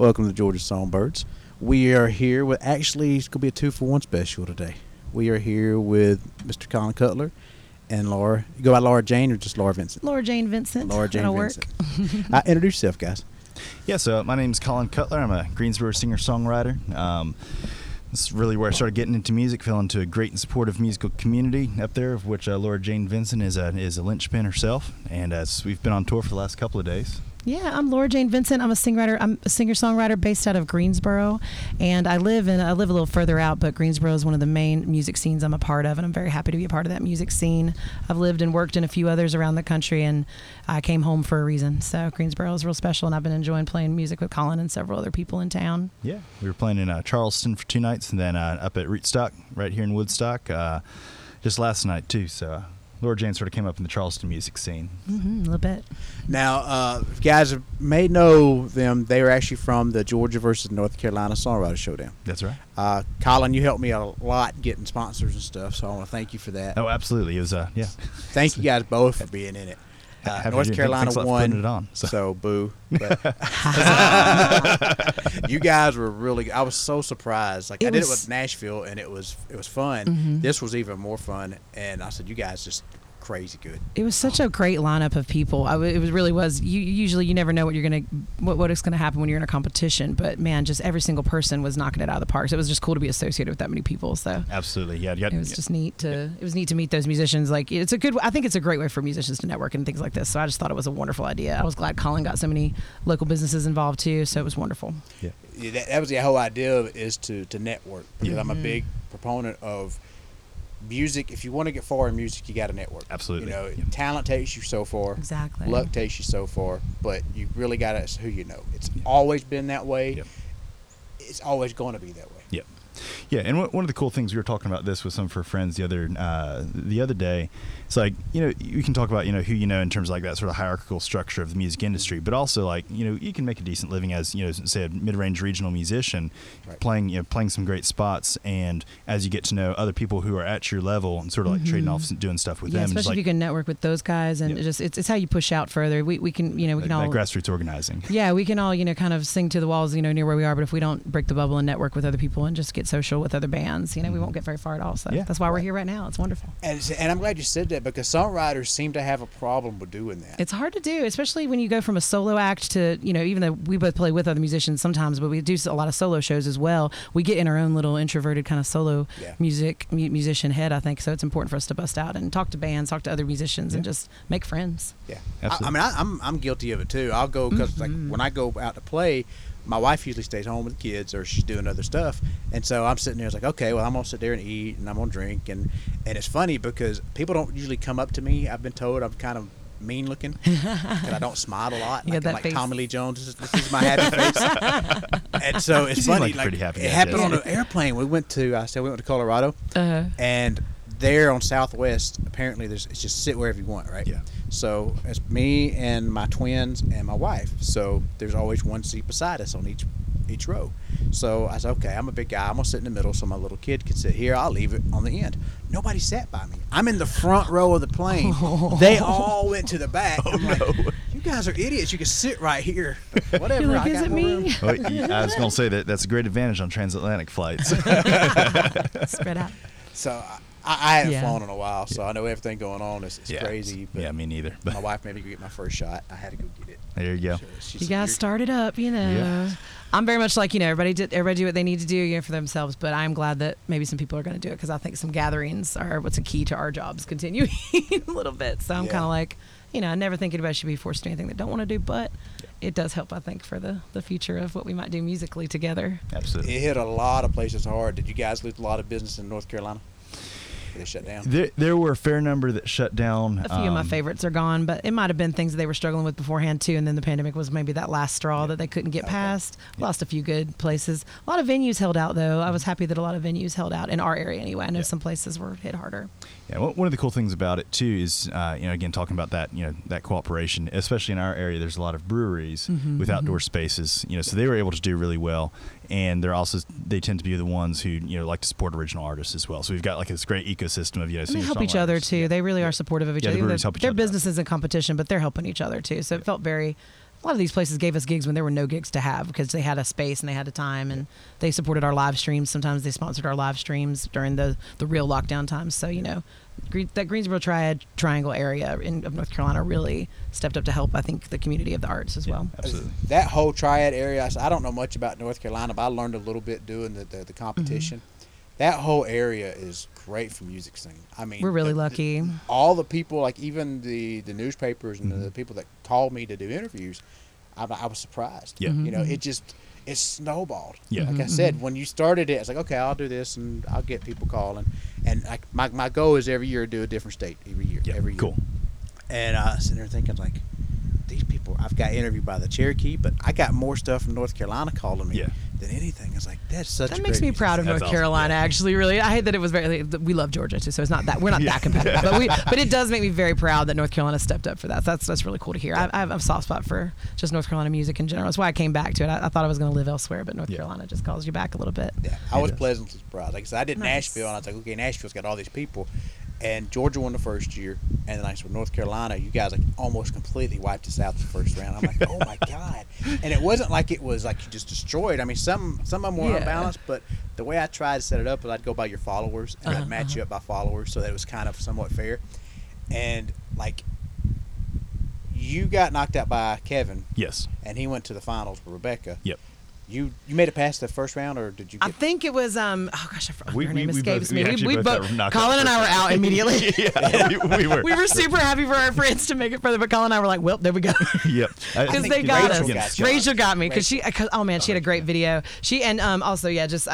Welcome to Georgia Songbirds. We are here with actually it's gonna be a two for one special today. We are here with Mr. Colin Cutler and Laura. You go by Laura Jane or just Laura Vincent? Laura Jane Vincent. Laura Jane That'll Vincent. work. uh, introduce yourself, guys. Yeah, so my name is Colin Cutler. I'm a Greensboro singer songwriter. Um, this is really where I started getting into music. Fell into a great and supportive musical community up there, of which uh, Laura Jane Vincent is a is a linchpin herself. And as we've been on tour for the last couple of days. Yeah, I'm Laura Jane Vincent. I'm a songwriter. I'm a singer songwriter based out of Greensboro, and I live in I live a little further out, but Greensboro is one of the main music scenes I'm a part of, and I'm very happy to be a part of that music scene. I've lived and worked in a few others around the country, and I came home for a reason. So Greensboro is real special, and I've been enjoying playing music with Colin and several other people in town. Yeah, we were playing in uh, Charleston for two nights, and then uh, up at Rootstock right here in Woodstock uh, just last night too. So. Laura Jane sort of came up in the Charleston music scene. Mm-hmm, a little bit. Now, uh, if guys may know them. They were actually from the Georgia versus North Carolina Songwriter Showdown. That's right. Uh, Colin, you helped me a lot getting sponsors and stuff, so I want to thank you for that. Oh, absolutely. It was, uh, yeah. Thank you guys both for being in it. Uh, North to- Carolina thanks a lot for won, it on, so. so. boo. But you guys were really. I was so surprised. Like I It did it was- with Nashville, and it was it was fun. Mhm. This was even more fun, and I said, you guys just crazy good. It was such a great lineup of people. I w- it was really was. You usually you never know what you're gonna what what is gonna happen when you're in a competition. But man, just every single person was knocking it out of the park. So it was just cool to be associated with that many people. So Absolutely. Yeah. you got- it was just neat to it was neat to meet those musicians. Like it's a good. I think it's a great way for musicians to network and things like this. So I just thought it was a wonderful idea. I was glad Colin got so many local businesses involved too. So it was wonderful. yeah. Yeah, that, that was the whole idea is to to network. Because I'm a Mhm. big proponent of music. If you want to get far in music, you got to network. Absolutely. You know, Yeah. talent takes you so far. Exactly. Luck takes you so far, but you really got to. Who you know. It's always been that way. Yep. It's always going to be that way. Yep. Yeah, and one one of the cool things we were talking about this with some of our friends the other uh, the other day. It's like you know you can talk about you know who you know in terms of like that sort of hierarchical structure of the music industry, but also like you know you can make a decent living as you know say a mid range regional musician, Right. playing you know playing some great spots, and as you get to know other people who are at your level and sort of like trading Mhm. off and doing stuff with yeah, them, it's especially like if you can network with those guys and Yep. it just it's, it's how you push out further. We we can you know we that, can all that grassroots organizing. Yeah, we can all, you know, kind of sing to the walls, you know, near where we are. But if we don't break the bubble and network with other people and just get social with other bands, you know, we won't get very far at all. So Yeah. that's why we're Right. here right now. It's wonderful. And and I'm glad you said that because songwriters seem to have a problem with doing that. It's hard to do, especially when you go from a solo act to, you know, even though we both play with other musicians sometimes, but we do a lot of solo shows as well. We get in our own little introverted kind of solo Yeah. music mu- musician head, I think. So it's important for us to bust out and talk to bands, talk to other musicians, and just make friends. Yeah, I, I mean, I, I'm I'm guilty of it too. I'll go because like Mhm. when I go out to play, my wife usually stays home with the kids or she's doing other stuff, and so I'm sitting there. It's like, okay, well, I'm gonna sit there and eat, and I'm gonna drink, and and it's funny because people don't usually come up to me. I've been told I'm kind of mean looking because I don't smile a lot. You like, that like face. Tommy Lee Jones. This is, this is my happy face. and so it's You funny. like a pretty happy it happened on an airplane. We went to. I said we went to Colorado Uh, and there on Southwest, apparently there's it's just sit wherever you want, right? Yeah. So it's me and my twins and my wife. So there's always one seat beside us on each each row. So I said, okay, I'm a big guy. I'm gonna sit in the middle so my little kid can sit here. I'll leave it on the end. Nobody sat by me. I'm in the front row of the plane. They all went to the back. Oh, I'm like, you guys are idiots. You can sit right here. But Whatever. you're like, I is got it me? room." Well, y- I was going to say that that's a great advantage on transatlantic flights. Spread out. So I, I hadn't Yeah. flown in a while, so I know everything going on is, is yeah. crazy. But yeah, me neither. But my wife made me go get my first shot. I had to go get it. there you go. So she You said, guys started up, you know. Yeah. I'm very much like you know everybody did everybody do what they need to do you know, for themselves, but I'm glad that maybe some people are going to do it because I think some gatherings are what's a key to our jobs continuing a little bit. So I'm Yeah. kind of like, you know, I never think anybody should be forced to do anything they don't want to do, but it does help I think for the the future of what we might do musically together. Absolutely. It hit a lot of places hard. Did you guys lose a lot of business in North Carolina? They shut down. There, there were a fair number that shut down. A few of my um, favorites are gone, but it might have been things that they were struggling with beforehand too, and then the pandemic was maybe that last straw that they couldn't get Okay. past. Lost a few good places. A lot of venues held out though. I was happy that a lot of venues held out in our area anyway. I know Yeah. some places were hit harder. Yeah, one of the cool things about it too is, uh, you know, again talking about that, you know, that cooperation, especially in our area. There's a lot of breweries Mhm, with outdoor mhm. spaces, you know, so they were able to do really well, and they're also they tend to be the ones who you know like to support original artists as well. So we've got like this great ecosystem of you know, And they help each other too. Yeah. They really are supportive of each Yeah, the other. breweries Their- help each Their other out. business is in competition, but they're helping each other too. So it felt very a lot of these places gave us gigs when there were no gigs to have because they had a space and they had a time and they supported our live streams. Sometimes they sponsored our live streams during the the real lockdown times. So you know, Green, that Greensboro Triad Triangle area in of North Carolina really stepped up to help. I think the community of the arts as well. Absolutely. That whole triad area, I don't know much about North Carolina, but I learned a little bit doing the, the, the competition. Mm-hmm. That whole area is great for music scene. I mean, We're really the- the- lucky. all the people, like even the the newspapers and Mm-hmm. the people that called me to do interviews, I, I was surprised. Yeah. Mm-hmm. you know, it just it snowballed. Yeah. like I mm-hmm. said, mm-hmm. when you started it, it's like okay, I'll do this and I'll get people calling, and like my my goal is every year to do a different state every year. Yeah. every year. Cool. And I was sitting there thinking like. These people, I've got interviewed by the Cherokee, but I got more stuff from North Carolina calling me Yeah. than anything. It's like that's such. That a makes great me music proud of. That's North awesome, Carolina. yeah. Actually, really, I hate that it was very. We love Georgia too, so it's not that we're not Yeah. that competitive. But we, but it does make me very proud that North Carolina stepped up for that. So that's that's really cool to hear. I, I have a soft spot for just North Carolina music in general. That's why I came back to it. I, I thought I was going to live elsewhere, but North Yeah. Carolina just calls you back a little bit. Yeah, I was does. pleasantly surprised. Like I said, I did Nice. Nashville, and I was like, okay, Nashville's got all these people, and Georgia won the first year, and then I said North Carolina, you guys like almost completely wiped us out the first round. I'm like, oh my god! And it wasn't like it was like you just destroyed. I mean, some some of them were Yeah. unbalanced, but the way I tried to set it up was I'd go by your followers and Uh-huh, I'd match you up by followers, so that it was kind of somewhat fair. And like, you got knocked out by Kevin, Yes. and he went to the finals with Rebecca. Yep. You you made it past the first round, or did you? I think it was um oh gosh I forgot We- her we- name we escapes both- me. we We, both both got Colin and I were out immediately. yeah, we, we were. we were super happy for our friends to make it further, but Colin and I were like, well, there we go. Yep. Because they got Rachel us. got. Rachel got me because she. Cause, oh man, she had a great video. She and um also yeah, just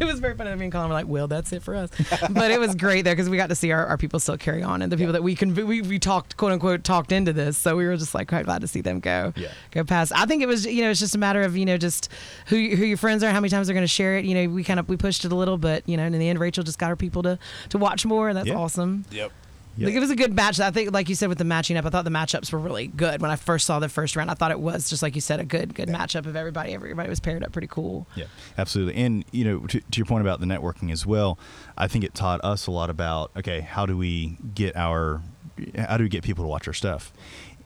it was very funny. that Me and Colin were like, well, that's it for us. But it was great there because we got to see our, our people still carry on and the people that we can we, we talked quote unquote talked into this. So we were just like quite glad to see them go Yeah. go past. I think it was you know it's just a matter of you know just who who your friends are, how many times they're going to share it. You know we kind of we pushed it a little, but you know in the end Rachel just got her people to to watch more. and That's Yeah. awesome. Yep. Yeah. Like, it was a good match. I think, like you said, with the matching up, I thought the matchups were really good. When I first saw the first round, I thought it was just like you said, a good, good matchup of everybody. Everybody was paired up pretty cool. Yeah, absolutely. And you know, to, to your point about the networking as well, I think it taught us a lot about okay, how do we get our, how do we get people to watch our stuff,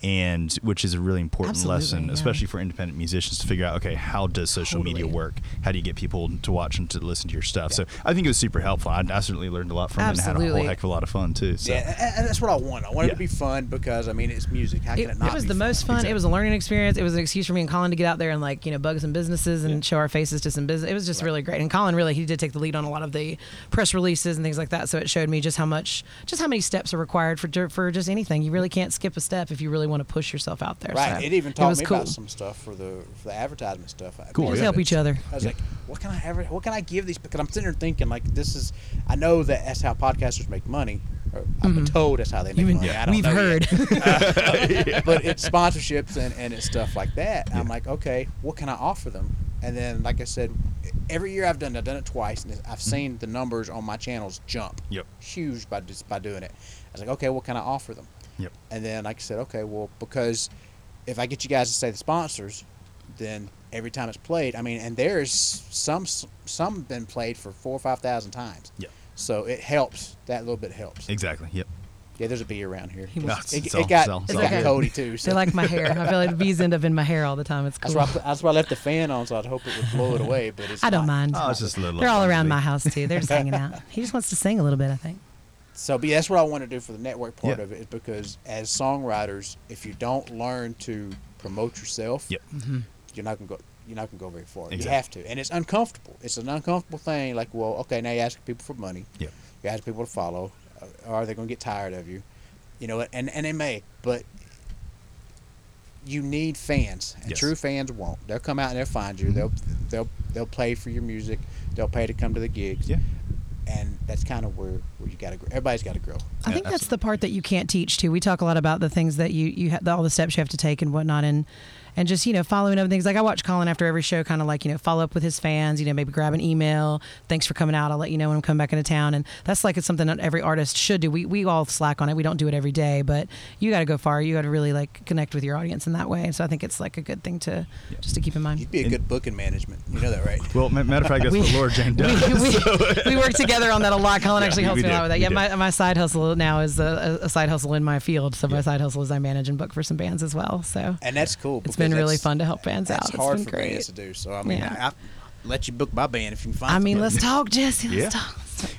and which is a really important Absolutely, lesson, yeah. especially for independent musicians to figure out okay, how does social media work? How do you get people to watch and to listen to your stuff? So I think it was super helpful. I, I certainly learned a lot from it and had a whole heck of a lot of fun too. So. Yeah, and- and that's what I want. I want it to be fun because I mean it's music. How can It, it, not it was be the most fun. It was a learning experience. It was an excuse for me and Colin to get out there and like you know bug some businesses and show our faces to some business. It was just really great. And Colin really he did take the lead on a lot of the press releases and things like that. So it showed me just how much just how many steps are required for for just anything. You really can't skip a step if you really want to push yourself out there. Right. So it even taught was me cool. about some stuff for the for the advertisement stuff. I- Cool, Just yeah. help each other. I was like, what can I ever? What can I give these? Because I'm sitting there thinking like, this is. I know that that's how podcasters make money. I've been told that's how they make Even- money. I don't Mm-hmm. we've know yet. heard. but it's sponsorships and, and it's stuff like that. I'm like, okay, what can I offer them? And then, like I said, every year I've done, it, I've done it twice, and I've seen the numbers on my channels jump, Yep. huge by just by doing it. I was like, okay, what can I offer them? Yep. And then, like I said, okay, well, because if I get you guys to say the sponsors, then every time it's played, I mean, and there's some some been played for four or five thousand times. Yep. So it helps. That little bit helps. Exactly. Yep. Yeah, there's a bee around here. He was- it, it's it all- got all- it got good. Cody too. So They like my hair. I feel like the bees end up in my hair all the time. It's that's cool. why I, that's why I left the fan on, so I'd hope it would blow it away. But it's I don't not. mind. Oh, it's just a little. They're all around my house too. They're just hanging out. He just wants to sing a little bit, I think. So, but yeah, that's what I want to do for the network part Yeah. of it, is because as songwriters, if you don't learn to promote yourself, Yep. you're not gonna go. You're not gonna go very far. You have to, and it's uncomfortable. It's an uncomfortable thing. Like, well, okay, now you ask people for money. Yep. You ask people to follow. Uh, are they gonna get tired of you? You know, and and they may, but you need fans, and Yes. true fans won't. They'll come out and they'll find you. They'll they'll they'll play for your music. They'll pay to come to the gigs. Yeah. And that's kind of where, where you got to grow. Everybody's got to grow. I Yeah, think that's the part that you can't teach too. We talk a lot about the things that you you ha- all the steps you have to take and whatnot, and and just you know following up things. Like I watch Colin after every show, kind of like you know follow up with his fans. You know maybe grab an email. Thanks for coming out. I'll let you know when I'm coming back into town. And that's like it's something that every artist should do. We we all slack on it. We don't do it every day, but you got to go far. You got to really like connect with your audience in that way. And so I think it's like a good thing to Yeah. just to keep in mind. You'd be a And- good booking management. You know that, right? Well, matter of fact, that's We- what Laura Jane does. we, we work together on that a lot. Colin Yeah, actually helps me a lot with that. We Yeah, do. my, my side hustle now is a, a side hustle in my field. So my side hustle is I manage and book for some bands as well. So And that's cool It's because been really fun to help bands out. That's It's hard been for great. bands to do. So I mean, Yeah. I, I let you book my band if you can find. I mean, somebody. let's talk, Jesse. Let's Yeah. talk.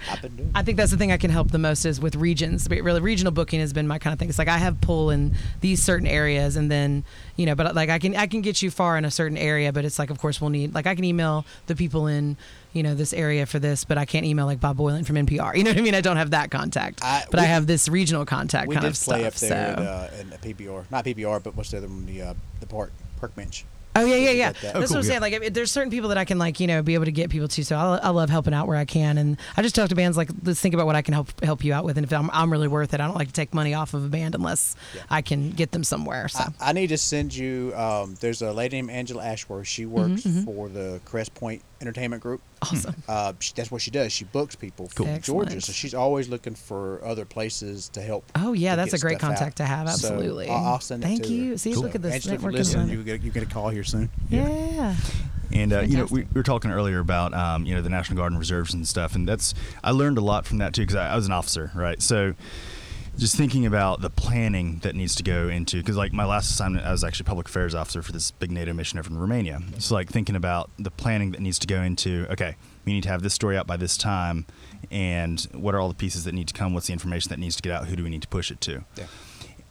I've been doing. I think that's the thing I can help the most is with regions. But Really, regional booking has been my kind of thing. It's like I have pull in these certain areas, and then you know, but like I can I can get you far in a certain area, but it's like of course we'll need like I can email the people in you know this area for this, but I can't email like Bob Boilen from NPR. You know what I mean? I don't have that contact, I- but I have this regional contact we kind did of play stuff. up there so. in, uh, in the PBR, not PBR, but what's the other one? The uh, the park park bench. Oh yeah, yeah, yeah. got that. That's Oh, what I'm yeah. saying. Like, if, there's certain people that I can like, you know, be able to get people to. So I, I love helping out where I can, and I just talk to bands like, let's think about what I can help help you out with, and if I'm, I'm really worth it, I don't like to take money off of a band unless Yeah. I can get them somewhere. So I, I need to send you. Um, there's a lady named Angela Ashworth. She works for the Crest Point Entertainment Group. awesome. Uh, she, that's what she does. She books people from Cool. Georgia, so she's always looking for other places to help. Oh yeah, that's a great stuff out. contact to have. So, Absolutely. I'll, I'll send it Thank to her. you. See, So, look at this Angela, if you listen, you get you get a call here soon. yeah. And uh, you know, we, we were talking earlier about um, you know the National Guard and reserves and stuff, and that's I learned a lot from that too because I, I was an officer, right? So just thinking about the planning that needs to go into because like my last assignment, I was actually public affairs officer for this big NATO mission over in Romania. So like thinking about the planning that needs to go into okay, we need to have this story out by this time, and what are all the pieces that need to come? What's the information that needs to get out? Who do we need to push it to? Yeah.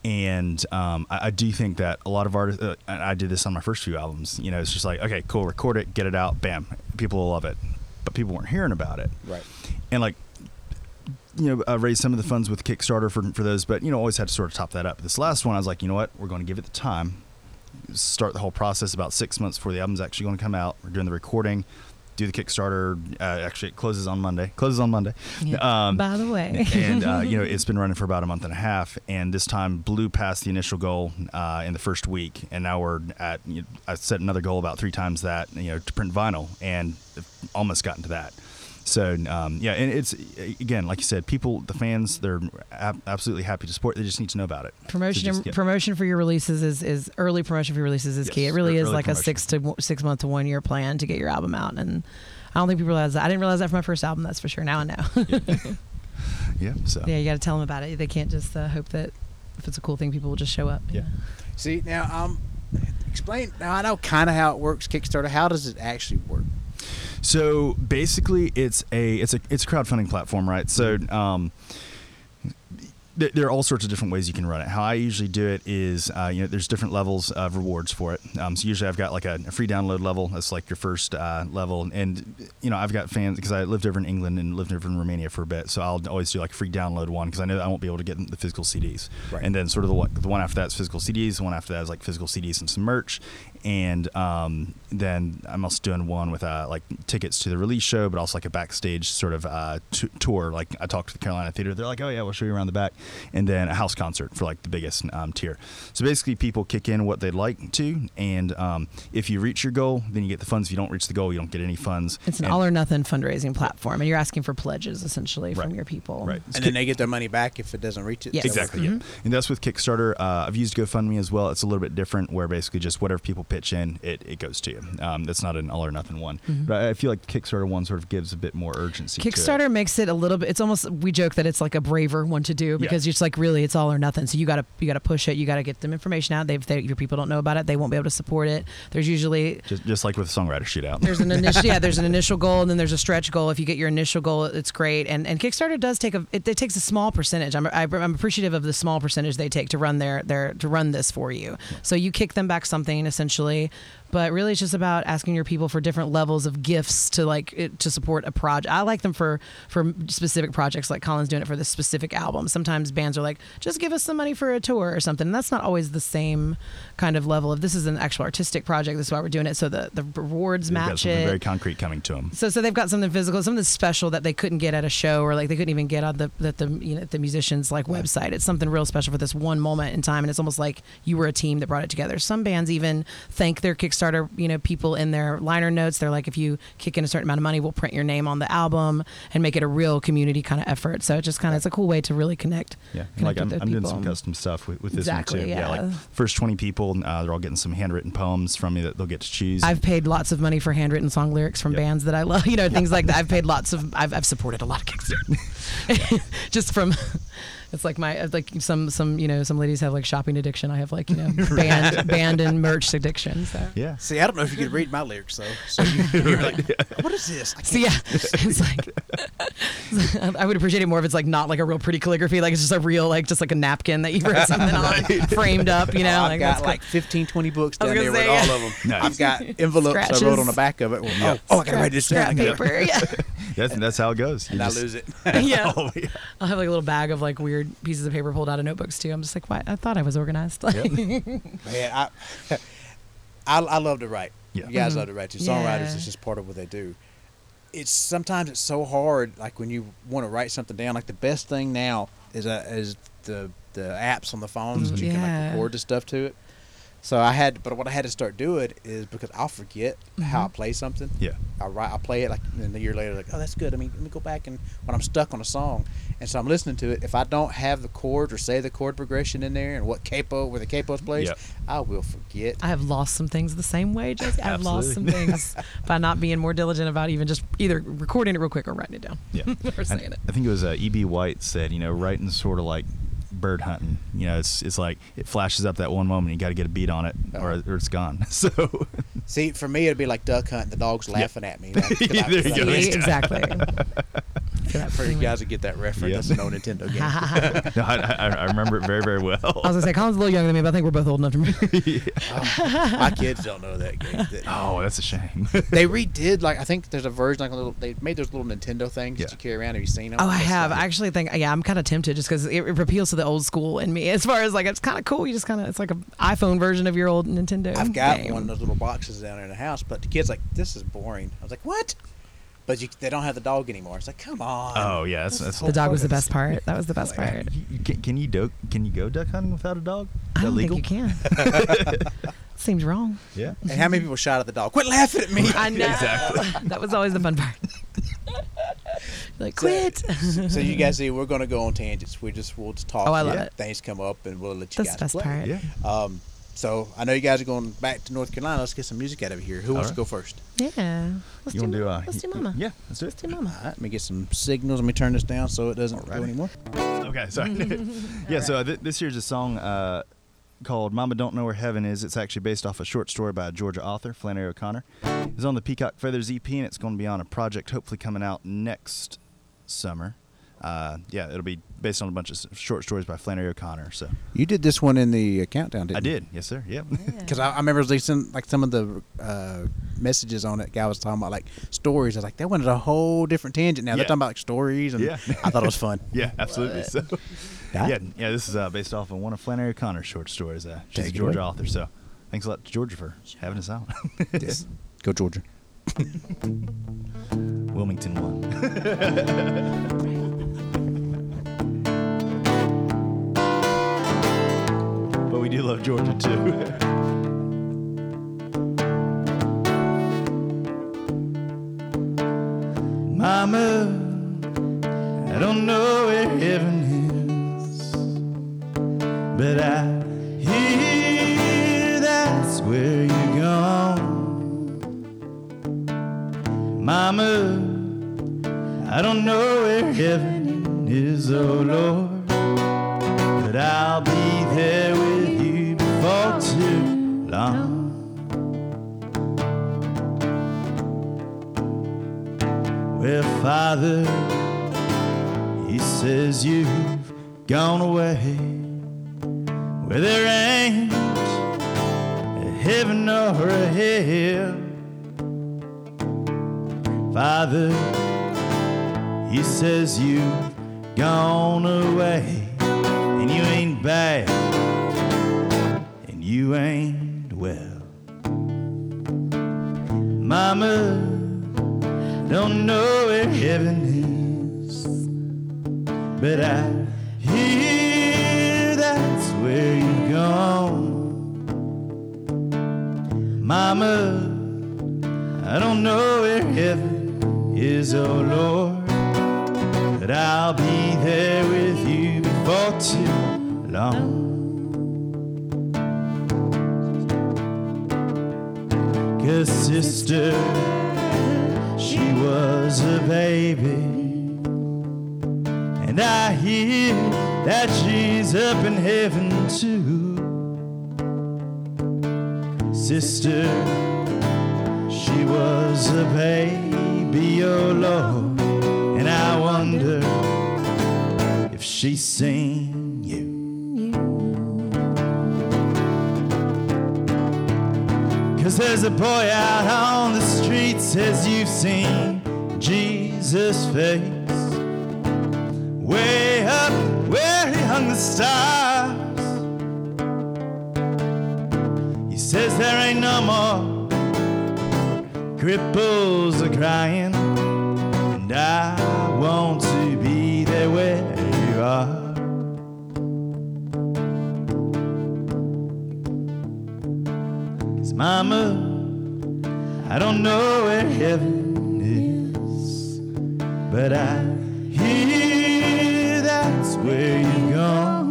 and um, I, I do think that a lot of artists uh, i did this on my first few albums you know it's just like okay cool record it get it out bam people will love it but people weren't hearing about it Right. and like you know, I raised some of the funds with Kickstarter for, for those, but you know, always had to sort of top that up. This last one, I was like, you know what, we're going to give it the time, start the whole process about six months before the album's actually going to come out. We're doing the recording, do the Kickstarter. Uh, actually, it closes on Monday. Closes on Monday. Yeah. Um, By the way. and uh, you know, it's been running for about a month and a half, and this time blew past the initial goal uh, in the first week, and now we're at. You know, I set another goal about three times that, you know, to print vinyl, and almost gotten to that. So um, yeah, and it's again, like you said, people, the fans, they're ab- absolutely happy to support. They just need to know about it. Promotion So just, yeah. promotion for your releases is, is early promotion for your releases is key. It really is early like a six to six month to one year plan to get your album out, and I don't think people realize that. I didn't realize that for my first album. That's for sure. Now I know. yeah. So yeah, you got to tell them about it. They can't just uh, hope that if it's a cool thing, people will just show up. Yeah. See now, um, explain. Now I know kind of how it works. Kickstarter. How does it actually work? So basically, it's a it's a it's a crowdfunding platform, right? So um, th- there are all sorts of different ways you can run it. How I usually do it is, uh, you know, there's different levels of rewards for it. Um, so usually I've got like a, a free download level. That's like your first uh, level, and you know I've got fans because I lived over in England and lived over in Romania for a bit. So I'll always do like a free download one because I know I won't be able to get the physical CDs. Right. And then sort of the one, the one after that's physical CDs. The one after that is like physical CDs and some merch. And um, then I'm also doing one with uh, like tickets to the release show, but also like a backstage sort of uh, t- tour. Like I talked to the Carolina Theater, they're like, "Oh yeah, we'll show you around the back," and then a house concert for like the biggest um, tier. So basically, people kick in what they'd like to, and um, if you reach your goal, then you get the funds. If you don't reach the goal, you don't get any funds. It's an And- all or nothing fundraising platform, and you're asking for pledges essentially from your people. Right. And then they get their money back if it doesn't reach it. Yes. Exactly. Mm-hmm. Yeah. And that's with Kickstarter. Uh, I've used GoFundMe as well. It's a little bit different, where basically just whatever people pitch in, it, it goes to you. Um, that's not an all or nothing one. But I feel like Kickstarter one sort of gives a bit more urgency. Kickstarter makes it a little bit. It's almost we joke that it's like a braver one to do because Yeah. it's like really it's all or nothing. So you got to you got to push it. You got to get them information out. They, if they, your people don't know about it, they won't be able to support it. There's usually Just, just like with Songwriter Shootout. there's an initial yeah there's an initial goal and then there's a stretch goal. If you get your initial goal, it's great. And and Kickstarter does take a it, it takes a small percentage. I'm I, I'm appreciative of the small percentage they take to run their their to run this for you. So you kick them back something essentially essentially but really, it's just about asking your people for different levels of gifts to like it, to support a project. I like them for for specific projects, like Colin's doing it for this specific album. Sometimes bands are like, just give us some money for a tour or something. And that's not always the same kind of level of this is an actual artistic project. This is why we're doing it. So the the rewards They've got match something it. very concrete coming to them. So, so they've got something physical, something special that they couldn't get at a show, or like they couldn't even get on the that the you know the musicians like website. It's something real special for this one moment in time, and it's almost like you were a team that brought it together. Some bands even thank their Kickstarter, you know, people in their liner notes. They're like, if you kick in a certain amount of money, we'll print your name on the album and make it a real community kind of effort. So it just kind of it's a cool way to really connect. Yeah, connect like I'm, I'm doing some custom stuff with, with this Exactly, one too. yeah. like first 20 people, uh, they're all getting some handwritten poems from me that they'll get to choose. I've paid lots of money for handwritten song lyrics from Yep. bands that I love, you know, things like that. I've paid lots of, I've, I've supported a lot of Kickstarter just from, It's like my like some some you know some ladies have like shopping addiction. I have like you know band band and merch addiction. So Yeah. See, I don't know if you could read my lyrics though. So you, you're like, what is this? I So yeah, it's like I would appreciate it more if it's like not like a real pretty calligraphy, like it's just a real like just like a napkin that you wrote something on, framed up, you know. Oh, I've like got cool. like 15, 20 books I was down there gonna with say, all of them. Nice. I've got envelopes I wrote on the back of it. Well, Oh, oh, I gotta write this scrap down. Paper. Yeah, That's, that's how it goes. You And I lose it. yeah. Oh, yeah. I'll have like a little bag of like weird pieces of paper pulled out of notebooks too. I'm just like, why? I thought I was organized. Man, I, I I love to write. Yeah. You guys Mhm. love to write too. Yeah. Songwriters is just part of what they do. It's sometimes it's so hard. Like when you want to write something down. Like the best thing now is uh, is the the apps on the phones. that You can like record the stuff to it. So I had, but what I had to start doing is because I'll forget how I Mhm. play something. Yeah. I write, I play it like, and a year later, like, oh, that's good. I mean, let me go back and when I'm stuck on a song, and so I'm listening to it. If I don't have the chord or say the chord progression in there and what capo where the capo's placed, Yep. I will forget. I have lost some things the same way, Jesse. I've lost some things by not being more diligent about even just either recording it real quick or writing it down. Yeah. or I, saying it. I think it was uh, E.B. White said, you know, writing sort of like bird hunting. You know, it's it's like it flashes up that one moment. You got to get a beat on it, or, Uh-huh. or it's gone. So See, for me, it'd be like duck hunting. The dog's laughing at me. Like, 'cause I- There you 'cause I go. missed See, it. exactly. For you guys to get that reference, Yep. that's no Nintendo game. no, I, I, I remember it very very well. I was gonna say Colin's a little younger than me, but I think we're both old enough to remember. Oh, my kids don't know that game. That- oh, that's a shame. They redid like I think there's a version like a little. They made those little Nintendo things Yeah. that you carry around. Have you seen them? Oh, I have. like- I actually think, yeah, I'm kind of tempted just because it, it appeals to the old school in me. As far as like, it's kind of cool. You just kind of, it's like an iPhone version of your old Nintendo. I've got game. one of those little boxes down in the house, but the kids like this is boring. I was like, what? But you, they don't have the dog anymore. It's like, come on. oh yeah, that's, that's The dog was the best part. That was the best part. You- you can, can you do, can you go duck hunting without a dog? Is I don't legal? think you can. Seems wrong. Yeah. And how many people shot at the dog? Quit laughing at me. I know. Exactly. that was always the fun part. like, So- quit. so you guys see, we're gonna go on tangents. We just we'll just talk. Oh, I love Yeah. it. Things come up, and we'll let you That's the guys best play. part. Yeah. Um, so I know you guys are going back to North Carolina. Let's get some music out of here. Who wants right. to go first? Yeah. Let's You want to do? Uh, Let's do mama. Yeah, let's do it. Let's do mama. All right, let me get some signals. Let me turn this down so it doesn't go anymore. Okay, sorry. yeah, so uh, th- this here's a song uh, called "Mama Don't Know Where Heaven Is." It's actually based off a short story by a Georgia author, Flannery O'Connor. It's on the Peacock Feathers EP, and it's going to be on a project hopefully coming out next summer. Uh, yeah, it'll be based on a bunch of short stories by Flannery O'Connor. So You did this one in the uh, countdown, didn't I you? did, yes sir. Yep. Because I, I remember listening, like some of the uh, messages on it. Guy was talking about like stories. I was like, that went at a whole different tangent. Now they're talking about like stories, and Yeah. I thought it was fun. yeah, absolutely. So Yeah. yeah, yeah, this is uh, based off of one of Flannery O'Connor's short stories. Uh, she's a Take it Georgia away. author, so thanks a lot to Georgia for having us out. Yes. Go Georgia. Wilmington won. but we do love Georgia too. Mama, I don't know but I hear that's where you're gone. Mama, I don't know where heaven is, oh Lord, but I'll be there with you before too long. Well, Father, He says you've gone away where there ain't a heaven or a hell. Father, He says you've gone away and you ain't bad and you ain't well. Mama, don't know where heaven is, but I Mama, I don't know where heaven is, oh Lord, but I'll be there with you before too long. Cause sister, she was a baby, and I hear that she's up in heaven too. Sister, she was a baby, oh Lord, and I wonder if she's seen you. Cause there's a boy out on the streets, says you've seen Jesus' face. Way up where he hung the stars. Says there ain't no more cripples are crying. And I want to be there where you are. Mama, I don't know where heaven is, but I hear that's where you're gone.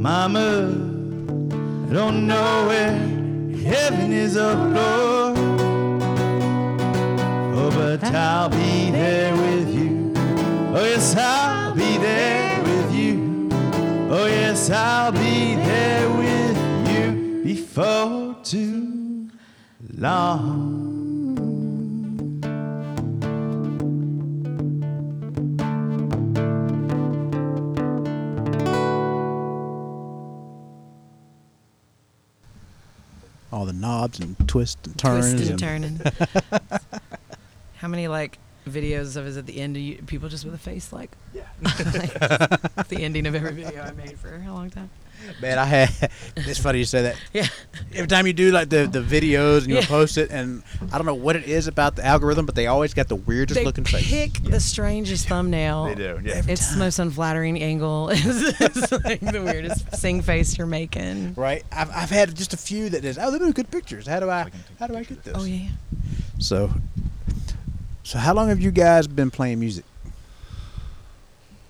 Mama, don't know where heaven is, oh Lord. Oh, but I'll be there with you. Oh, yes, I'll be there with you. Oh, yes, I'll be there with you before too long. All the knobs and twists and turns. Twisting, and- turning. How many like videos of us at the end of you, people just with a face like, Yeah. like the ending of every video I made for a long time. Man, I had. It's funny you say that. Yeah. Every time you do like the, the videos and you Yeah. post it, and I don't know what it is about the algorithm, but they always got the weirdest They looking face. pick the strangest thumbnail. They do, yeah. It's the most unflattering angle. it's, it's like the weirdest sing face you're making. Right? I've, I've had just a few that is, oh, they're good pictures. How do I how do I get this? Oh yeah. So, so how long have you guys been playing music?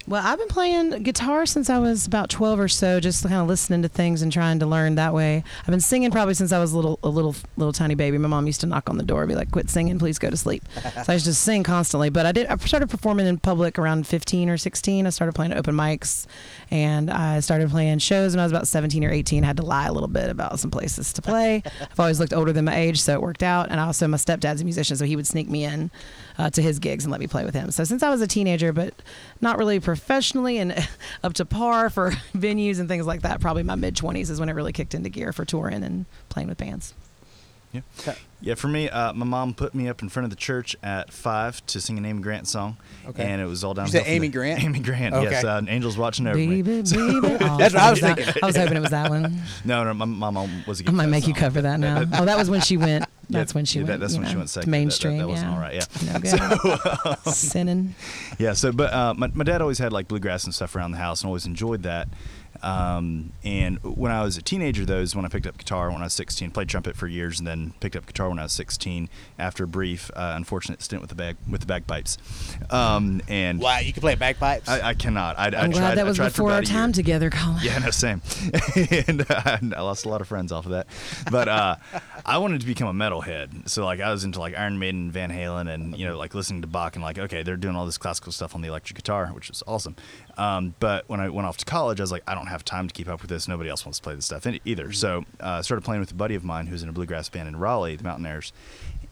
Well, I've been playing guitar since I was about 12 or so, just kind of listening to things and trying to learn that way. I've been singing probably since I was a little, a little, little tiny baby. My mom used to knock on the door, and be like, "Quit singing, please go to sleep." so I used to sing constantly. But I did. I started performing in public around 15 or 16. I started playing open mics, and I started playing shows when I was about 17 or 18. I had to lie a little bit about some places to play. I've always looked older than my age, so it worked out. And also, my stepdad's a musician, so he would sneak me in uh, to his gigs and let me play with him. So since I was a teenager, but not really professionally and up to par for venues and things like that, probably my mid 20s is when it really kicked into gear for touring and playing with bands. Yeah. Yeah, for me, uh, my mom put me up in front of the church at five to sing an Amy Grant song. Okay. And it was all down. said Amy Grant? Amy Grant, Okay. yes. Uh, Angel's watching over Baby, me. baby. Oh, That's what I was thinking. I was hoping it was that one. No, no, my, my mom was I might that make you cover that now. Oh, that was when she went. Yeah, That's when she yeah, went. that's when she went secular. That- that- Mainstream. that wasn't yeah. all right, yeah. No good. Sinning. Yeah, so but uh, my, my dad always had like bluegrass and stuff around the house and always enjoyed that. Um, and when I was a teenager, though, is when I picked up guitar when I was 16. Played trumpet for years and then picked up guitar when I was 16 after a brief, uh, unfortunate stint with the bag with the bagpipes. Um, and Wow, you can play bagpipes. I, I cannot. I, I I'm tried, glad that was tried before our about year. time together, Colin. Yeah, no, same. and uh, I lost a lot of friends off of that. But uh, I wanted to become a metalhead. So, like, I was into, like, Iron Maiden, Van Halen, and, you know, like, listening to Bach and, like, okay, they're doing all this classical stuff on the electric guitar, which is awesome. Um, but when I went off to college, I was like, I don't have time to keep up with this. Nobody else wants to play this stuff either. So uh, I started playing with a buddy of mine who's in a bluegrass band in Raleigh, the Mountaineers.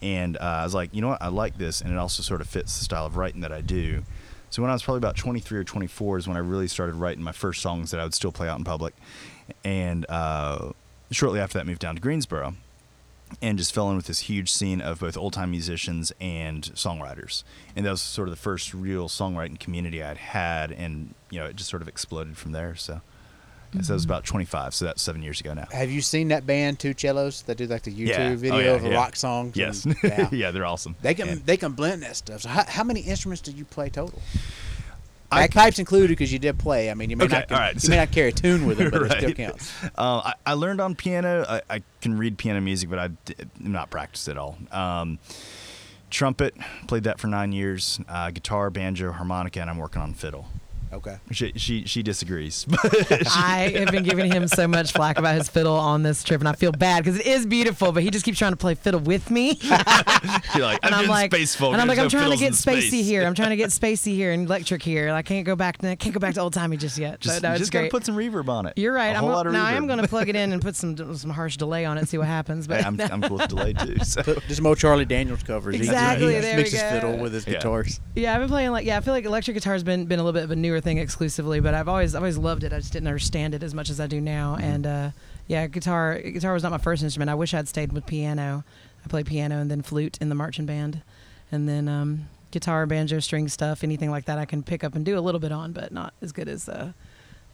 And uh, I was like, you know what? I like this, and it also sort of fits the style of writing that I do. So when I was probably about 23 or 24 is when I really started writing my first songs that I would still play out in public. And uh, shortly after that, moved down to Greensboro and just fell in with this huge scene of both old time musicians and songwriters. And that was sort of the first real songwriting community I'd had. And, you know, it just sort of exploded from there. So, and so it was mm-hmm. about 25. So that's seven years ago now. Have you seen that band Two Cellos that do like the YouTube oh, Yeah. Oh, video yeah, of the yeah. rock songs? Yes. and- yeah. yeah, they're awesome. They can they can blend that stuff. So how, how many instruments do you play total? I- Bagpipes included because you did play. I mean, you may Okay, not right, you so- may not carry a tune with it, but it still counts. Uh, I, I learned on piano. I, I can read piano music, but I, am not practiced at all. Um, trumpet, played that for nine years. Uh, guitar, banjo, harmonica, and I'm working on fiddle. Okay. She she, she disagrees. I have been giving him so much flack about his fiddle on this trip, and I feel bad because it is beautiful, but he just keeps trying to play fiddle with me. You're like, and I'm, I'm like, space folk. and I'm like, I'm no trying to get spacey space." here. I'm trying to get spacey here and electric here, and I can't go back. I can't go back to old timey just yet. Just, so, no, just gotta put some reverb on it. You're right. A I'm whole go- lot of now I am going to plug it in and put some some harsh delay on it, and see what happens. But Hey, I'm, I'm cool with delay too. So. Just more Charlie Daniels covers. He- Exactly, He, there mixes we go. fiddle with his Yeah. guitars. Yeah, I've been playing like yeah. I feel like electric guitar's been been a little bit of a newer thing exclusively, but I've always I've always loved it. I just didn't understand it as much as I do now. Mm-hmm. And uh, yeah, guitar guitar was not my first instrument. I wish I'd stayed with piano. I played piano and then flute in the marching band, and then um, guitar, banjo, string stuff, anything like that I can pick up and do a little bit on, but not as good as uh,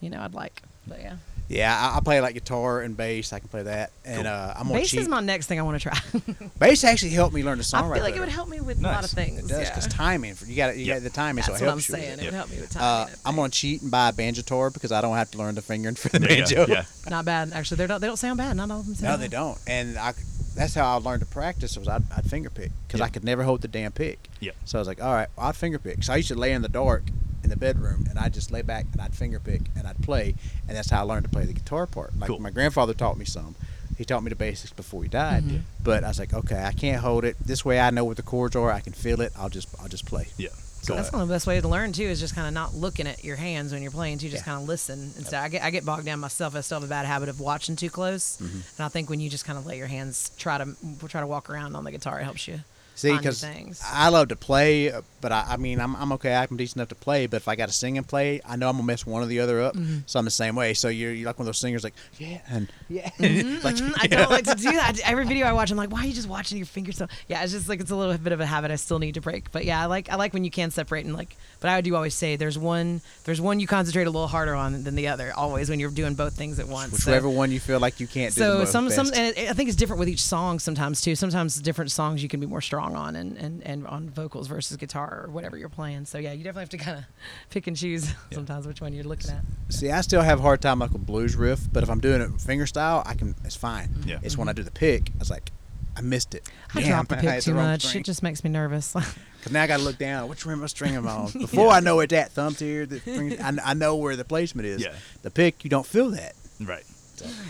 you know I'd like. But yeah, Yeah, I, I play like guitar and bass. I can play that, and Cool. uh, I'm on bass cheat. is my next thing I want to try. bass actually helped me learn the I feel like it would help me with a lot of things. It does yeah. because timing. You got you Yep. got the timing, That's so it what I'm you. saying. it. It would help me with Uh, timing. I I'm gonna cheat and buy a banjo tour because I don't have to learn the fingering for the There banjo. Yeah. Not bad, actually. They don't. They don't sound bad. Not all of them sound. No, bad. they don't. And I, that's how I learned to practice was I'd, I'd finger pick because I could never hold the damn pick. Yeah. So I was like, all right, I'd finger pick. So I used to lay in the dark in the bedroom and I'd just lay back and I'd finger pick and I'd play. And that's how I learned to play the guitar part. Like Cool. my grandfather taught me some. He taught me the basics before he died. Mhm. But I was like, okay, I can't hold it. This way I know what the chords are. I can feel it. I'll just I'll just play. Yeah. So that's one of the best ways to learn too, is just kind of not looking at your hands when you're playing too. Just Yeah. kind of listen. Instead, I get I get bogged down myself. I still have a bad habit of watching too close, Mm-hmm. and I think when you just kind of let your hands try to try to walk around on the guitar, it helps you. See, because. I love to play, but I, I mean, I'm, I'm okay. I'm decent enough to play, but if I got to sing and play, I know I'm gonna mess one or the other up. Mm-hmm. So I'm the same way. So you're, you're like one of those singers, like yeah and yeah, like Mhm, I don't like to do that. Every video I watch, I'm like, why are you just watching your fingers? So yeah, it's just like it's a little bit of a habit I still need to break. But yeah, I like I like when you can separate and like. But I do always say there's one there's one you concentrate a little harder on than the other. Always when you're doing both things at once. So- whichever one you feel like you can't do. so the most some some and it, I think it's different with each song sometimes too. Sometimes different songs you can be more strong on and, and, and on vocals versus guitar or whatever you're playing. So yeah, you definitely have to kind of pick and choose sometimes which one you're looking at. See, I still have a hard time like a blues riff, but if I'm doing it finger style, I can. It's fine. Yeah. It's when mm-hmm. I do the pick, I was like, I missed it. I Damn, drop the pick too wrong much. string. It just makes me nervous. Cause now I got to look down. Which rim string am I on? Before I know it's that thumb tier, the string, I, I know where the placement is. Yeah. The pick, you don't feel that. Right.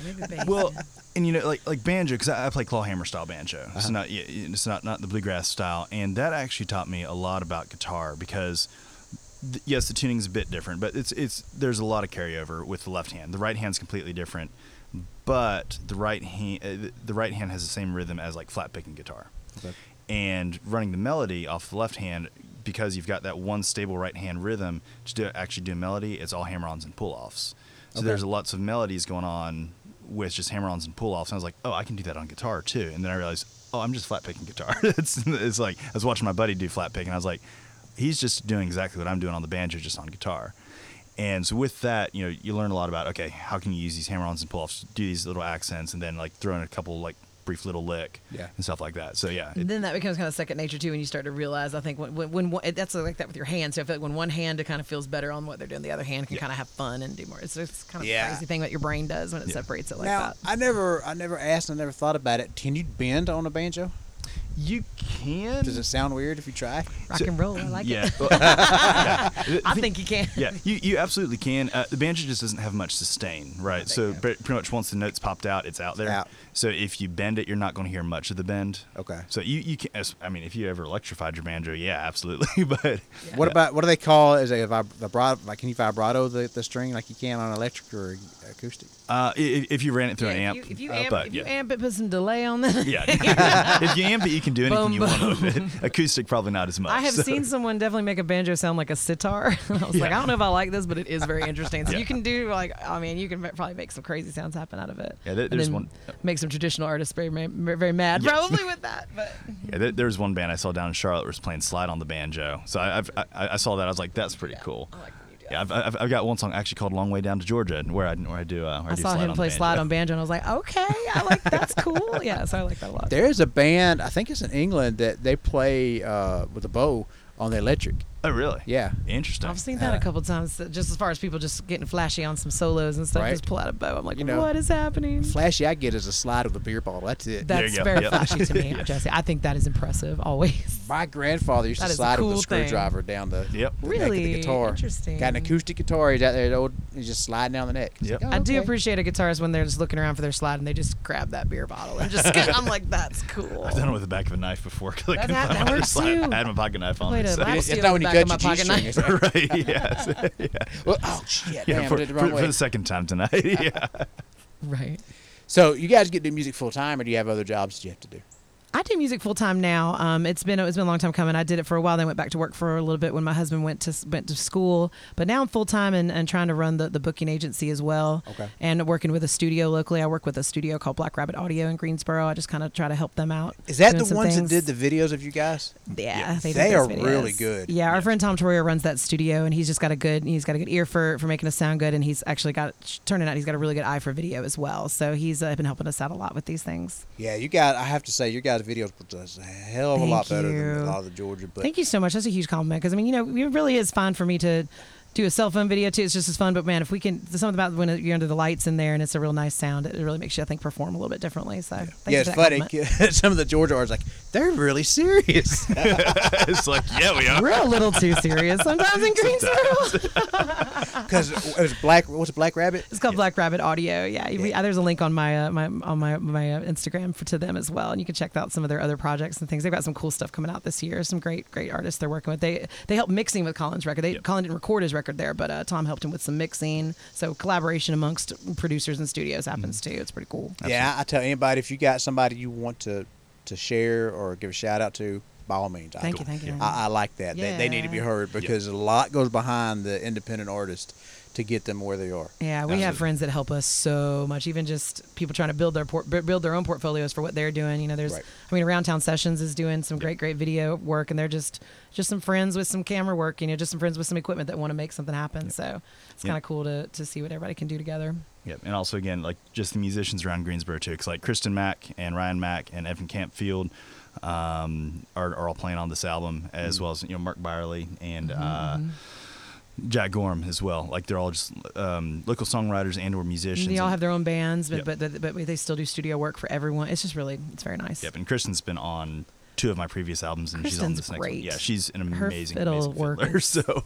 Maybe bass. Well, and you know, like like banjo, because I, I play clawhammer style banjo. Uh-huh. It's not it's not not the bluegrass style, and that actually taught me a lot about guitar because. th- Yes, the tuning's a bit different, but it's it's there's a lot of carryover with the left hand. The right hand's completely different, but the right hand uh, the- right hand has the same rhythm as like flat picking guitar. Okay. And running the melody off the left hand because you've got that one stable right hand rhythm to do, actually do a melody, it's all hammer-ons and pull-offs. So Okay. there's lots of melodies going on with just hammer-ons and pull-offs. And I was like, oh, I can do that on guitar too. And then I realized, oh, I'm just flat picking guitar. it's, it's like I was watching my buddy do flat pick, and I was like, he's just doing exactly what I'm doing on the banjo, just on guitar. And so with that, you know, you learn a lot about okay, how can you use these hammer-ons and pull-offs, to do these little accents, and then like throw in a couple like brief little lick Yeah. and stuff like that. So yeah, it- And then that becomes kind of second nature too when you start to realize. I think when, when, when one- that's like that with your hands. So I feel like when one hand kind of feels better on what they're doing, the other hand can Yeah. kind of have fun and do more. It's it's kind of Yeah. crazy thing that your brain does when it Yeah. separates it like now, that. I never, I never asked, I never thought about it. Can you bend on a banjo? You can. Does it sound weird if you try? Rock So- and roll, I like yeah. it. Yeah. I think you can. yeah, you, you absolutely can. Uh, the banjo just doesn't have much sustain, right? So yeah. pretty much once the notes popped out, it's out there. Out. So if you bend it, you're not going to hear much of the bend. Okay. So you you can. I mean, if you ever electrified your banjo, yeah, absolutely. but What about what do they call? Is a vib- vibrato? Like can you vibrato the, the string like you can on electric or acoustic? Uh, i- if you ran it through Yeah, an amp, if you, if you uh, amp, but if yeah. you amp it, put some delay on that. yeah, if you amp it, you can do anything Boom, you want with it. Acoustic, probably not as much. I have so- seen someone definitely make a banjo sound like a sitar. I was like, I don't know if I like this, but it is very interesting. So Yeah. you can do like, I mean, you can probably make some crazy sounds happen out of it. Yeah, there- there's one- Make some traditional artists very, very mad, Yes. probably with that. But Yeah, there, there was one band I saw down in Charlotte was playing slide on the banjo. So I, I've, I, I saw that. I was like, that's pretty cool. I like when you do Yeah. I've, I've, I've got one song actually called "Long Way Down to Georgia," where I where I do uh, where I, I do saw slide him play the slide on banjo, and I was like, okay, I like that's cool. Yeah, so I like that a lot. There's a band, I think it's in England, that they play uh, with a bow on the electric. Oh, really? Yeah. Interesting. I've seen that a Uh, couple times, just as far as people just getting flashy on some solos and stuff, Right. just pull out a bow. I'm like, You know, what is happening? Flashy I get is a slide with a beer bottle. That's it. There you That's go. very Yep. flashy to me, Yeah. Jesse. I think that is impressive always. My grandfather used That to is a slide cool with a thing. screwdriver down the, Yep. the neck of Really? the guitar. Interesting. Got an acoustic guitar. He's out there. Old, he's just sliding down the neck. It's Yep. like, oh, I do okay. appreciate a guitarist when they're just looking around for their slide and they just grab that beer bottle and just. I'm like, that's cool. I've done it with the back of a knife before I That- couldn't that- find that my works slide. too. I had my pocket knife on Wait me. a so- minute. It's steal not when you back of cut my your pocket knife. Right. Yes. yeah. well, oh shit! Yeah, Damn, for, I did the for- wrong for way. the second time tonight. yeah. Right. So you guys get to do music full time, or do you have other jobs that you have to do? I do music full time now. Um, it's been it's been a long time coming. I did it for a while. Then went back to work for a little bit when my husband went to went to school. But now I'm full time and, and trying to run the, the booking agency as well. Okay. And working with a studio locally. I work with a studio called Black Rabbit Audio in Greensboro. I just kind of try to help them out. Is that the ones things. that did the videos of you guys? Yeah, Yeah, they, they are those really good. Yeah, our Yeah. friend Tom Troyer runs that studio, and he's just got a good he's got a good ear for for making us sound good, and he's actually got turning out he's got a really good eye for video as well. So he's uh, been helping us out a lot with these things. Yeah, you got. I have to say, your guys' videos were just a hell of a lot better than a lot of the Georgia. But Thank you so much. That's a huge compliment because I mean, you know, it really is fun for me to do a cell phone video too. It's just as fun. But man, if we can, something about when you're under the lights in there and it's a real nice sound, it really makes you, I think, perform a little bit differently. So thank yeah, you it's funny. Some of the Georgia artists like they're really serious. it's like, yeah, we are. We're a little too serious sometimes in Greensboro. Because it was black. What's Black Rabbit? It's called Black Rabbit Audio. Yeah, we- Yeah. there's a link on my uh, my on my my uh, Instagram for to them as well, and you can check out some of their other projects and things. They've got some cool stuff coming out this year. Some great great artists they're working with. They they help mixing with Colin's record. They Yep. Colin didn't record his record there, but uh, Tom helped him with some mixing. So collaboration amongst producers and studios happens Mm-hmm. too. It's pretty cool. Yeah, I tell anybody if you got somebody you want to to share or give a shout out to, by all means. Thank I, you, thank you. I, I like that. They, they need to be heard because a lot goes behind the independent artist to get them where they are. Yeah, we Absolutely. have friends that help us so much. Even just people trying to build their port, bu- build their own portfolios for what they're doing. You know, there's, Right. I mean, Around Town Sessions is doing some great, great video work, and they're just just some friends with some camera work. You know, just some friends with some equipment that want to make something happen. So it's Yep. kind of cool to to see what everybody can do together. Yep. And also, again, like just the musicians around Greensboro, too. Because, like, Kristen Mack and Ryan Mack and Evan Campfield um, are, are all playing on this album, as well as, you know, Mark Byerly and uh, Jack Gorham as well. Like, they're all just um, local songwriters and or musicians. they all have their own bands, but, Yep. but but they still do studio work for everyone. It's just really, it's very nice. Yep. And Kristen's been on two of my previous albums, and she's on Kristen's this next one. Yeah, she's an Her amazing, fiddle amazing work fiddler. is- So,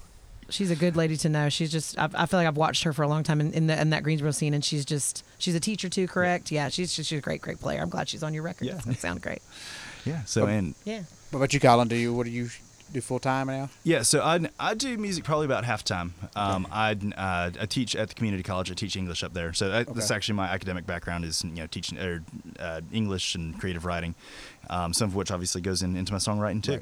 she's a good lady to know. She's just I've, I feel like I've watched her for a long time in, in, the, in that Greensboro scene, and she's just she's a teacher too. Correct? Yeah, she's just she's a great great player. I'm glad she's on your record. Yeah. That's gonna sound great. yeah. So, and Yeah. What about you, Colin? Do you what do you do full time now? Yeah, so I I do music probably about half time. Um, I uh, I teach at the community college. I teach English up there. So that, that's actually my academic background is you know teaching or uh, English and creative writing, um, some of which obviously goes in, into my songwriting too.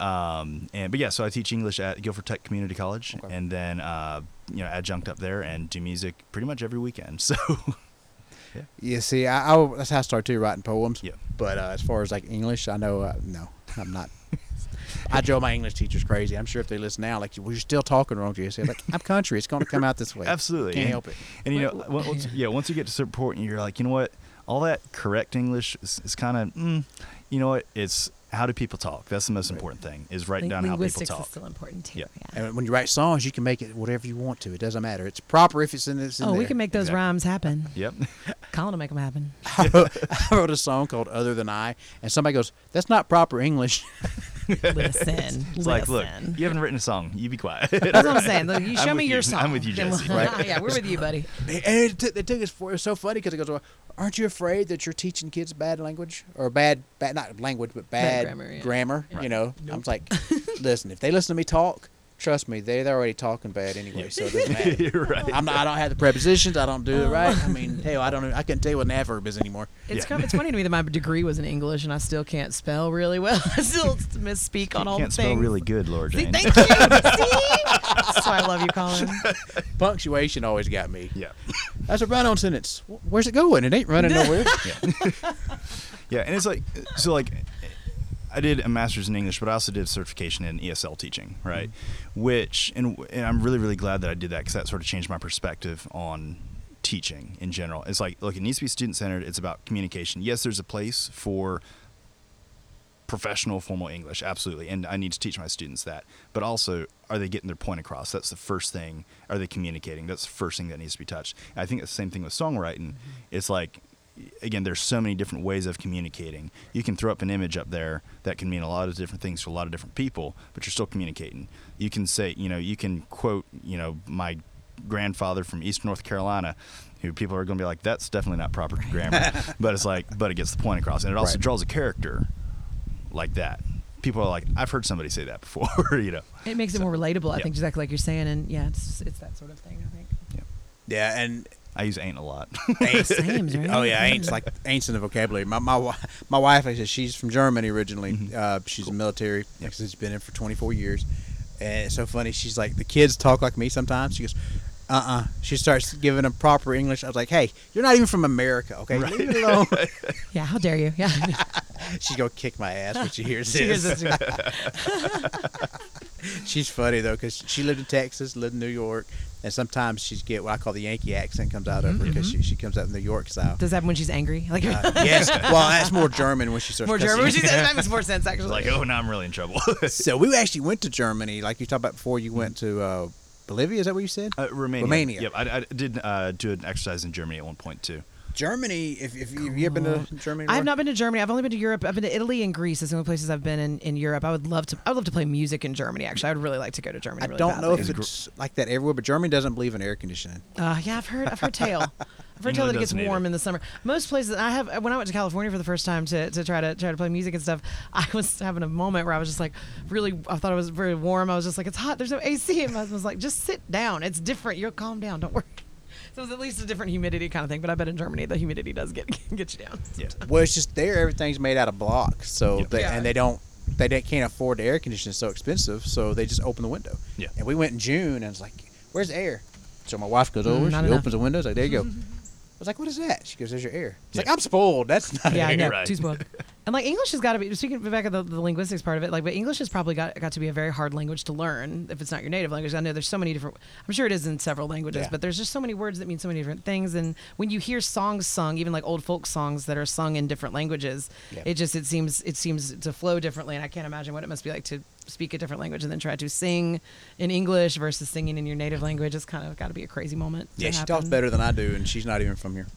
Um, and but yeah, so I teach English at Guilford Tech Community College, Okay. and then uh, you know adjunct up there and do music pretty much every weekend. So yeah, Yeah, see, I, I that's how I started too, writing poems. Yeah. But uh, as far as like English, I know uh, no, I'm not. I drove my English teachers crazy. I'm sure if they listen now, like, well, you're still talking wrong, Jesse. Like, I'm country. It's going to come out this way. Absolutely, Can't and, help it. And you know, once, yeah, once you get to point, and you're like, you know what, all that correct English is, is kind of, mm, you know what, it's how do people talk? That's the most Right. important thing is writing Lin- down how people linguistics talk. is still important too. Yeah. Yeah. And when you write songs, you can make it whatever you want to. It doesn't matter. It's proper if it's in this. Oh, we can make those Exactly. rhymes happen. Yep. Colin will make them happen. I wrote, I wrote a song called "Other Than I," and somebody goes, "That's not proper English." Listen, It's like, look, listen. you haven't written a song. You be quiet. That's what I'm saying. Look, you show me with your song. I'm with you, then Jesse. Right. yeah, we're with you, buddy. And it took, it took us for it was so funny because it goes, well, "Aren't you afraid that you're teaching kids bad language or bad, bad not language, but Bad bad, grammar, yeah. grammar?" Right. You know, I'm like, listen, if they listen to me talk, trust me, they they're already talking bad anyway, so it doesn't matter. Right. I'm not, I don't have the prepositions. I don't do it oh. right. Oh. I mean, hell, I don't. I couldn't tell you what an adverb is anymore. It's Yeah. kind of, it's funny to me that my degree was in English and I still can't spell really well. I still misspeak on all Can't the spell things. really good, Laura See, thank you. See? That's why I love you, Colin. Punctuation always got me. yeah. That's a run-on sentence. Where's it going? It ain't running nowhere. Yeah. Yeah, and it's like so like I did a master's in English, but I also did certification in ESL teaching, right? Which and, and I'm really really glad that I did that because that sort of changed my perspective on teaching in general. It's like look, it needs to be student centered. It's about communication. Yes, there's a place for professional formal English, absolutely, and I need to teach my students that. But also, are they getting their point across? That's the first thing. Are they communicating? That's the first thing that needs to be touched. And I think the same thing with songwriting. Mm-hmm. It's like again, there's so many different ways of communicating. You can throw up an image up there that can mean a lot of different things to a lot of different people, but you're still communicating. You can say, you know, you can quote, you know, my grandfather from East North Carolina, who people are going to be like, that's definitely not proper grammar, but it's like, but it gets the point across, and it also Right. draws a character like that. People are like, I've heard somebody say that before, you know. It makes it more relatable, I yeah. think, exactly like you're saying, and yeah, it's it's that sort of thing. I think. Yeah, and I use ain't a lot. ain't. Sames, right? Oh yeah, ain't's like ain't's in the vocabulary. My my my wife, I said, she's from Germany originally. Mm-hmm. Uh, she's a military. Like she's been in for 24 years, and it's so funny. She's like the kids talk like me sometimes. She goes. Uh uh She starts giving them proper English. I was like, "Hey, you're not even from America, okay? Right. Leave it alone." Yeah, how dare you? Yeah. She's gonna kick my ass when she hears She this. is- She's funny though, because she lived in Texas, lived in New York, and sometimes she's get what I call the Yankee accent comes out of her because she, she comes out in New York style. Does that happen when she's angry? Like Uh, yes, well, that's more German when she starts. more. German. When she's, that makes more sense actually. like, oh, now I'm really in trouble. So we actually went to Germany, like you talked about before. You went to uh, Bolivia. Is that what you said? Uh, Romania. Romania. Yep, I, I did uh, do an exercise in Germany at one point too. Germany. If, if you have you ever been to Germany? I have not been to Germany. I've only been to Europe. I've been to Italy and Greece. That's the only places I've been in, in Europe. I would love to. I would love to play music in Germany. Actually, I would really like to go to Germany. I really don't know if it's like that everywhere, but Germany doesn't believe in air conditioning. Uh, yeah, I've heard. I've heard tale. I've heard tale that it gets warm either. in the summer. Most places. I have. When I went to California for the first time to, to try to try to play music and stuff, I was having a moment where I was just like, really. I thought it was very warm. I was just like, it's hot. There's no AC. And my husband was like, just sit down. It's different. You'll calm down. Don't worry. So it was at least a different humidity kind of thing. But I bet in Germany the humidity does get get you down. Yeah. Well, it's just there. Everything's made out of blocks, so Yep. they, Yeah. and they don't they can't afford the air conditioning. It's so expensive, so they just open the window. Yeah. And we went in June, and it's like, "Where's the air?" So my wife goes Mm, over, not she enough. opens the windows, like, "There you go." I was like, "What is that?" She goes, "There's your air." It's like, "I'm spoiled. That's not Yeah, I air." know. Right. Too spoiled. And like English has got to be speaking back of the, the linguistics part of it. Like, but English has probably got got to be a very hard language to learn if it's not your native language. I know there's so many different. I'm sure it is in several languages, Yeah. but there's just so many words that mean so many different things. And when you hear songs sung, even like old folk songs that are sung in different languages, Yeah. it just it seems it seems to flow differently. And I can't imagine what it must be like to speak a different language and then try to sing in English versus singing in your native language. It's kind of got to be a crazy moment. Yeah, she talks better than I do, and she's not even from here.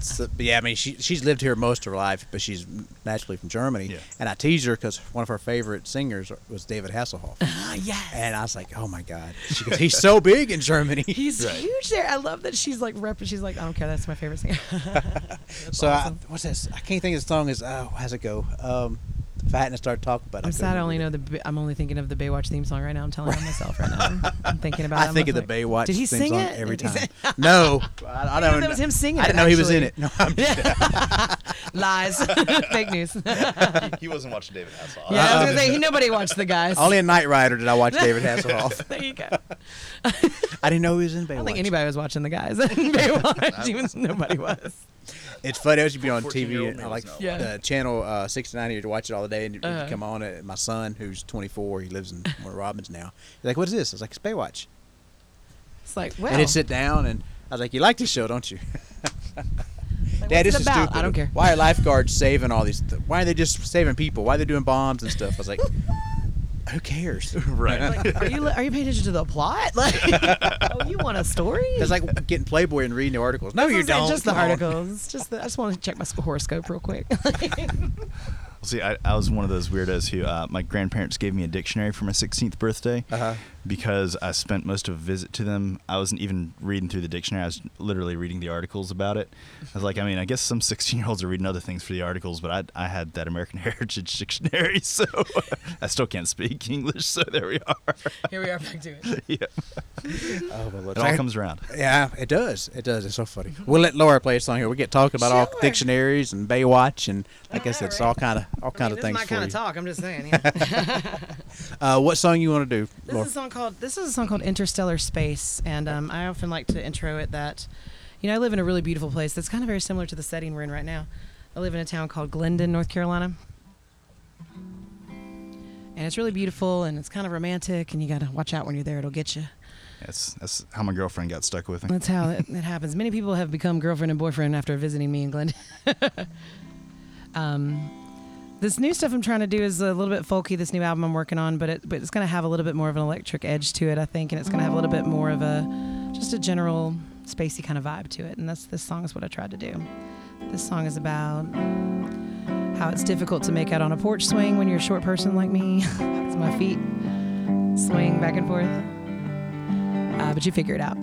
So- but yeah, I mean, she she's lived here most of her life, but she's naturally from Germany. Yeah. And I tease her because one of her favorite singers was David Hasselhoff, Ah, yes. and I was like, "Oh my God!" She goes, "He's so big in Germany." He's Right. huge there. I love that she's like rep. She's like, I don't care. That's my favorite singer. so awesome. I, what's this? I can't think of the song. Is oh, how's it go? Um, if I hadn't started talking about it, I'm I sad. I only know remember the. I'm only thinking of the Baywatch theme song right now. I'm telling on myself right now. I'm thinking about. it. I I'm think of the Baywatch Did he theme sing song it? every Did time. no, I, I don't. know that was him singing I didn't it, know he was in it. No, I'm just, Lies, fake news. he wasn't watching David Hasselhoff. Yeah, I was gonna say he, nobody watched the guys. only in Knight Rider did I watch David Hasselhoff. there you go. I didn't know he was in Baywatch. I don't think anybody was watching the guys in Baywatch. Even nobody was. It's funny. I used to be on TV, and I like Yeah. the channel uh, 69 here to watch it all the day, and it'd Uh-huh. come on. And my son, who's 24, he lives in Warner Robins now. He's like, "What is this?" I was like, "It's Baywatch." It's like, well, And he'd sit down, and I was like, "You like this show, don't you?" like, Dad, this is about? stupid. I don't care. Why are lifeguards saving all these? Th- why are they just saving people? Why are they doing bombs and stuff? I was like, "Who cares?" Right. Like, are you are you paying attention to the plot? Like, oh, you want a story? It's like getting Playboy and reading the articles. No, That's you what I'm saying, don't. Just the articles. Just the, I just want to check my horoscope real quick. See, I, I was one of those weirdos who uh, my grandparents gave me a dictionary for my 16th birthday Uh-huh. because I spent most of a visit to them. I wasn't even reading through the dictionary; I was literally reading the articles about it. I was like, I mean, I guess some 16 year olds are reading other things for the articles, but I, I had that American Heritage Dictionary, so I still can't speak English. So there we are. Here we are back to it. yeah, Oh, my Lord. it all comes around. Yeah, it does. It does. It's so funny. We'll let Laura play a song here. We get talking about all dictionaries and Baywatch and like I Yeah, said, it's all kind of all kind I mean, of things This is my kind you. of talk. I'm just saying. Yeah. Uh, what song you want to do, This Laura? is a song called This is a song called Interstellar Space, and um, I often like to intro it that, you know, I live in a really beautiful place that's kind of very similar to the setting we're in right now. I live in a town called Glendon, North Carolina, and it's really beautiful and it's kind of romantic, and you got to watch out when you're there; it'll get you. That's that's how my girlfriend got stuck with me. That's how it, it happens. Many people have become girlfriend and boyfriend after visiting me in Glendon. um, this new stuff I'm trying to do is a little bit folky. This new album I'm working on, but it but it's going to have a little bit more of an electric edge to it, I think, and it's going to have a little bit more of a just a general spacey kind of vibe to it. And that's this song is what I tried to do. This song is about how it's difficult to make out on a porch swing when you're a short person like me. My feet swing back and forth. Uh, but you figure it out.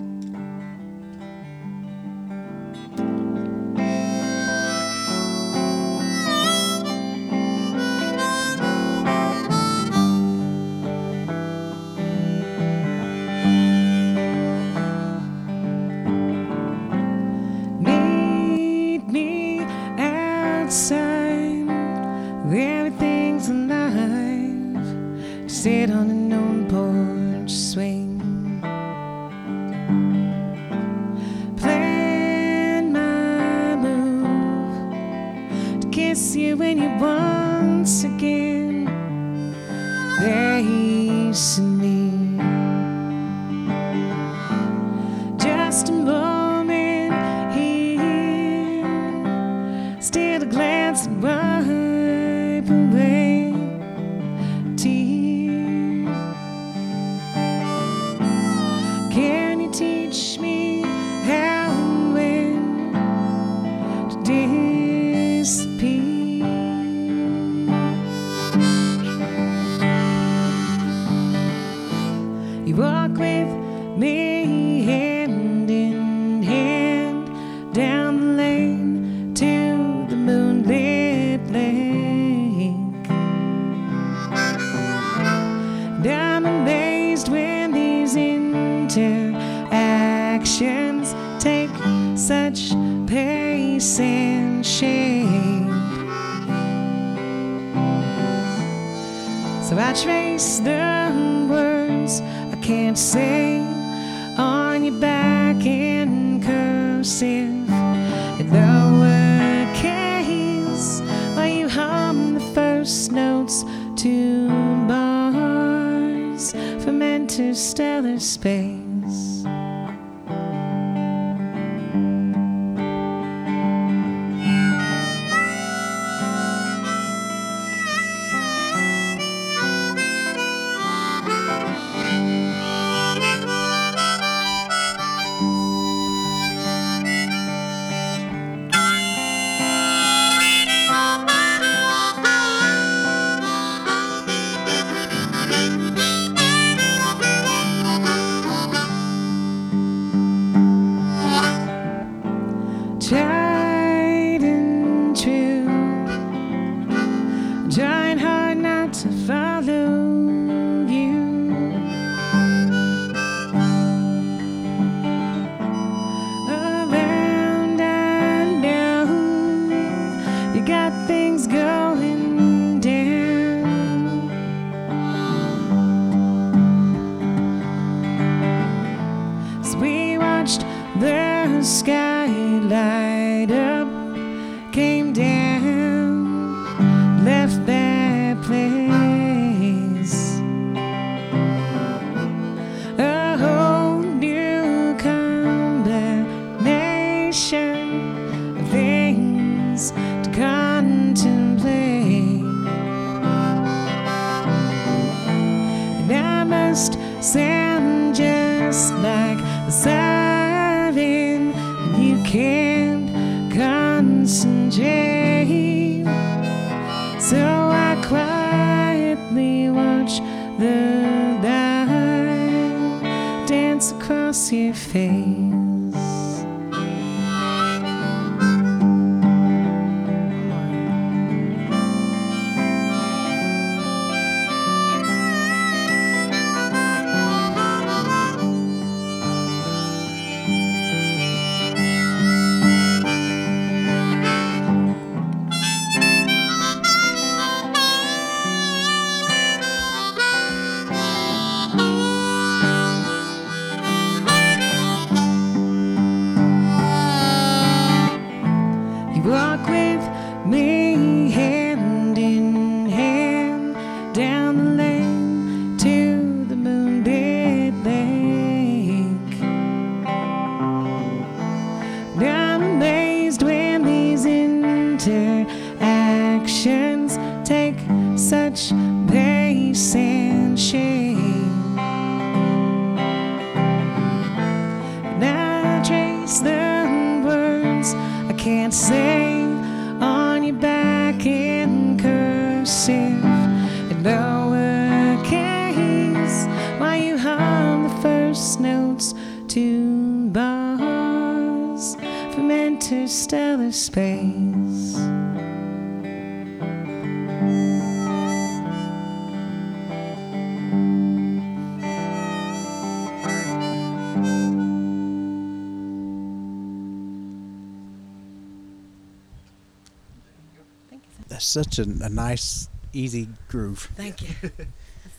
Such a, a nice, easy groove. Thank you.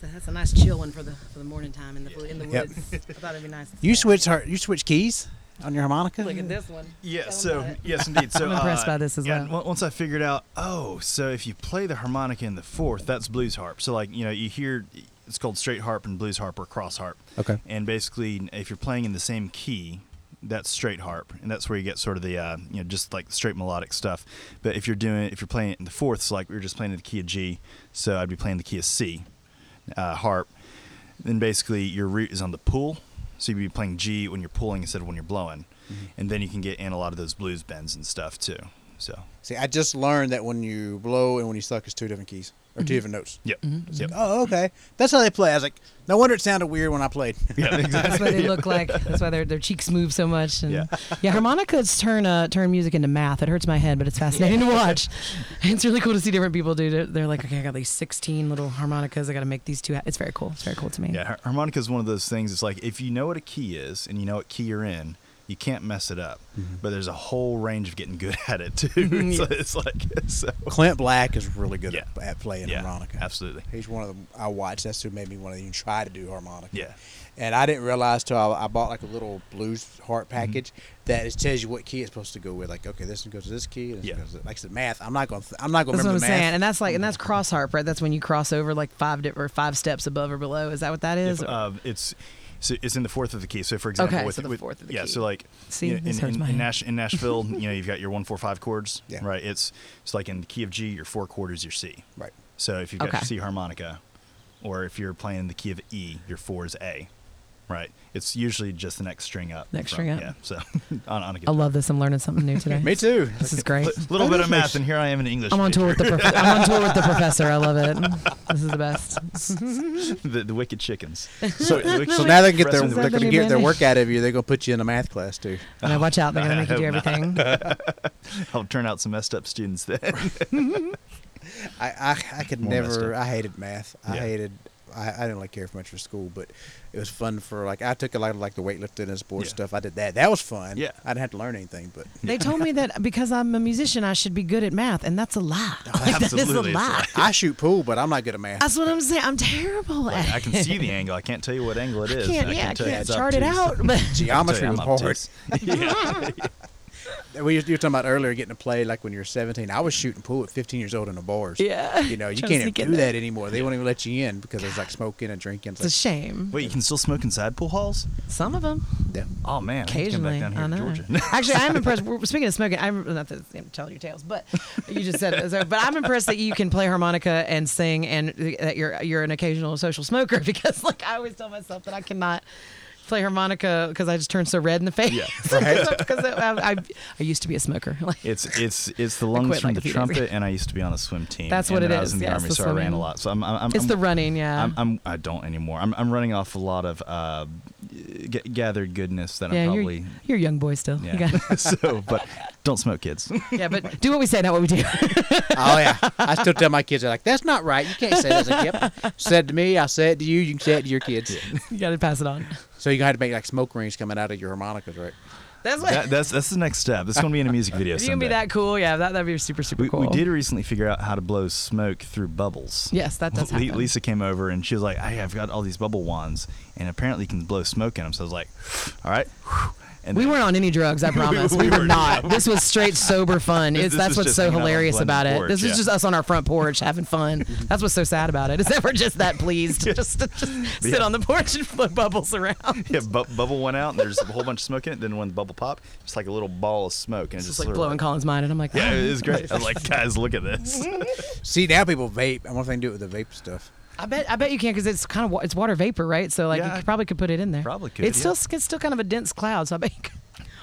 That's a, that's a nice chill one for the for the morning time in the in the Yep. woods. I thought it'd be nice. to You stay switch her. You switch keys on your harmonica. Look at this one. Yeah. Tell 'em So about it. yes, indeed. So I'm impressed uh, by this as yeah, well. on- Once I figured out, oh, so if you play the harmonica in the fourth, that's blues harp. So like you know, you hear it's called straight harp and blues harp or cross harp. Okay. And basically, if you're playing in the same key, that's straight harp, and that's where you get sort of the uh, you know just like straight melodic stuff. But if you're doing if you're playing it in the fourths, like we were just playing in the key of G, so I'd be playing the key of C, uh, harp. Then basically your root is on the pull, so you'd be playing G when you're pulling instead of when you're blowing, and then you can get in a lot of those blues bends and stuff too. So See, I just learned that when you blow and when you suck, it's two different keys or two different notes. yep, Mm-hmm. yep. Oh, okay. That's how they play. I was like, no wonder it sounded weird when I played. Yeah, exactly. That's what they look like. That's why their their cheeks move so much. And Yeah. yeah, harmonicas turn uh, turn music into math. It hurts my head, but it's fascinating to watch. It's really cool to see different people do. it. They're like, okay, I got these 16 little harmonicas. I got to make these two. ha-" It's very cool. It's very cool to me. Yeah, harmonica is one of those things. It's like if you know what a key is and you know what key you're in, you can't mess it up. But there's a whole range of getting good at it too. so it's like so. Clint Black is really good Yeah. at, at playing Yeah, harmonica. absolutely. He's one of them I watched. That's who made me want to even try to do harmonica. Yeah. And I didn't realize till I, I bought like a little blues Mm-hmm. harp package that it tells you what key it's supposed to go with. Like, okay, this one goes to this key. This Yeah. one goes to, like I said, math. I'm not going. to I'm not going to That's what I'm remember math. saying, and that's like, and that's cross harp, right? That's when you cross over like five di- or five steps above or below. Is that what that is? If, uh, it's so it's in the fourth of the key. So for example, Okay, with, so the with- fourth of the yeah, key. so like See, you know, in, in, in. Nash, in Nashville, you know, you've got your one four five chords, Yeah. right? It's it's like in the key of G, your four chord is your C. Right. So if you've got Okay. your C harmonica, or if you're playing in the key of E, your four is A, right? It's usually just the next string up. Next from- string up. Yeah. So on, on a I guitar. love this. I'm learning something new today. Me too. This is great. A little Oh, bit of math, and here I am in English. I'm on tour with the prof- I'm on tour with the professor. I love it. This is the best. the, the wicked chickens. So, wicked so now they can get their they're going to get their work out of you. They're going to put you in a math class too. And I watch out. They're gonna make you do I everything. I'll turn out some messed up students then. I I, I could More never. I hated math. I Yeah. hated. I, I didn't like care much for school, but it was fun for like I took a lot of like the weightlifting and sports Yeah. stuff. I did that. That was fun. Yeah. I didn't have to learn anything, but They told me that because I'm a musician, I should be good at math, and that's a lie. Like, that is a absolutely, it's a lie. lie. I shoot pool, but I'm not good at math. That's what I'm saying. I'm terrible Like, at. I can see the angle. I can't tell you what angle it I can't. Yeah, I can tell you can't chart it out. But Geometry I was can tell you hard. Yeah. We you were talking about earlier getting to play like when you were 17. I was shooting pool at 15 years old in the bars. Yeah. You know, you can't even do that anymore. They won't even let you in because it's like smoking and drinking. It's it's a shame. Wait, you can still smoke inside pool halls? Some of them. yeah. Oh man, I come Occasionally, back down here I to know. Georgia. Actually, I'm impressed. We're, speaking of smoking, I'm not to tell your tales, but you just said it. So, but I'm impressed that you can play harmonica and sing, and that you're you're an occasional social smoker. Because like I always tell myself that I cannot play harmonica because I just turn so red in the face. Yeah. Because I, I, I used to be a smoker. Like, It's it's it's the lungs quit, from like, the few days ago. trumpet, and I used to be on a swim team. That's and what it then I was is. in the Yeah, it's army, the so I ran swimming. a lot. So I'm, I'm, I'm it's I'm- the running, yeah. I'm, I'm I don't anymore. I'm I'm running off a lot of uh, g- gathered goodness that yeah, I'm you're, probably you're a young boy still. You yeah. got- so, but don't smoke, kids. yeah, but do what we say, not what we do. Oh yeah. I still tell my kids they're like, "That's not right. You can't say that." Like, "Yep." Said to me, I said it to you. You can say it to your kids. you got to pass it on. So you got to make like smoke rings coming out of your harmonicas, right? That's what. that, that's that's the next step. This is gonna be in a music video It's going to be that cool, yeah, that that'd be super super we, cool. we did recently figure out how to blow smoke through bubbles. Yes, that does happen. Lisa came over and she was like, "Hey, I've got all these bubble wands, and apparently you can blow smoke in them." So I was like, "All right." And We then- weren't on any drugs, I promise. we, we were were not. This was straight sober fun. It's this that's what's so hanging out on hilarious Glenn's about it. porch, this is just us on our front porch having fun. That's what's so sad about it. Is that we're just that pleased to just, to just sit Yeah. on the porch and blow bubbles around. Yeah, bu- bubble went out, and there's a whole bunch of smoke in it. Then when the bubble popped, it's like a little ball of smoke, and It's it just just like sort of blowing Colin's mind, and I'm like, Yeah, "Oh." it was great. I was like, guys, look at this. See now people vape. I wonder if they can do it with the vape stuff. I bet I bet you can because it's kind of it's water vapor, right? So like Yeah, you could, probably could put it in there. probably could, It's yeah. still it's still kind of a dense cloud, so I bet you could.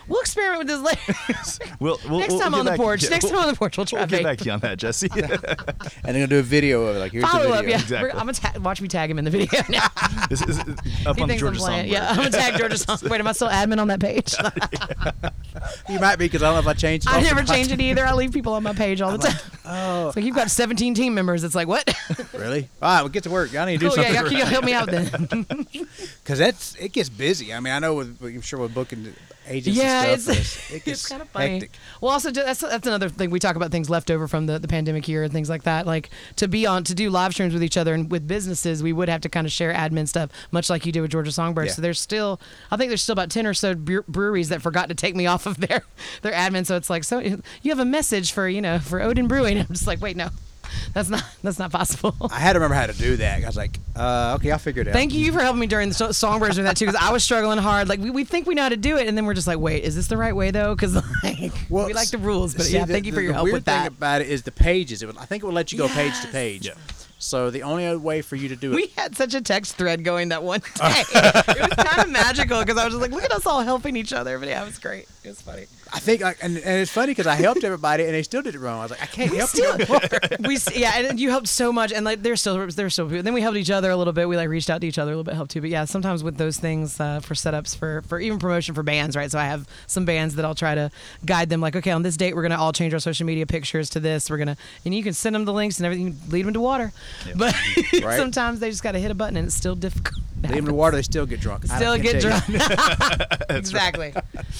We'll experiment with this later. We'll, we'll, Next we'll time get on the back- porch. yeah, Next we'll- time on the porch, we'll try We'll get back to you on that, Jesse. And they're gonna do a video of it. Like here's Follow the up, video. yeah. Exactly. I'm gonna ta- watch me tag him in the video now. this is up he on the thinks I'm Georgia playing. Songbird. Yeah, I'm gonna tag Georgia Songbird. Wait, am I still admin on that page? You might be because I don't know if I changed. it I off never or not. change it either. I leave people on my page all the time. Oh, It's like you've got 17 team members. It's like what? really? All right, well, get to work. Y'all need to do Cool. Yeah, something. y'all, y'all help me out then. Because that's it gets busy. I mean, I know with I'm sure with booking agents yeah, and stuff, it's, it it's kind of funny. hectic. Well, also that's that's another thing we talk about things left over from the, the pandemic year and things like that. Like to be on to do live streams with each other and with businesses, we would have to kind of share admin stuff, much like you did with Georgia Songbird. Yeah. So there's still, I think there's still about ten or so breweries that forgot to take me off of their their admin. So it's like, so you have a message for you know for Oden Brewing. I'm just like, wait, no, that's not that's not possible. I had to remember how to do that. I was like, uh, okay, I'll figure it out. Thank you for helping me during the so- songbirds with that too, because I was struggling hard. Like we, we think we know how to do it, and then we're just like, wait, is this the right way though? Because like Well, we like the rules, but see, yeah, the- thank you the- for your the help weird with thing that. about it is the pages. It would, I think it would let you go page to page. Yeah. So the only other way for you to do it. We had such a text thread going that one day. it was kind of magical because I was just like, look at us all helping each other. But yeah, it was great. It was funny. I think, like, and, and it's funny because I helped everybody and they still did it wrong. I was like, I can't We help still, you. no we yeah, and you helped so much, and like they're still they're still. Then we helped each other a little bit. We like reached out to each other a little bit, helped too. But yeah, sometimes with those things uh, for setups for for even promotion for bands, right? So I have some bands that I'll try to guide them. Like, okay, on this date, we're gonna all change our social media pictures to this. We're gonna, and you can send them the links and everything. Lead them to water, Yeah. but Right. sometimes they just got to hit a button, and it's still difficult. Leave them in the water, they still get drunk. Still get drunk. exactly.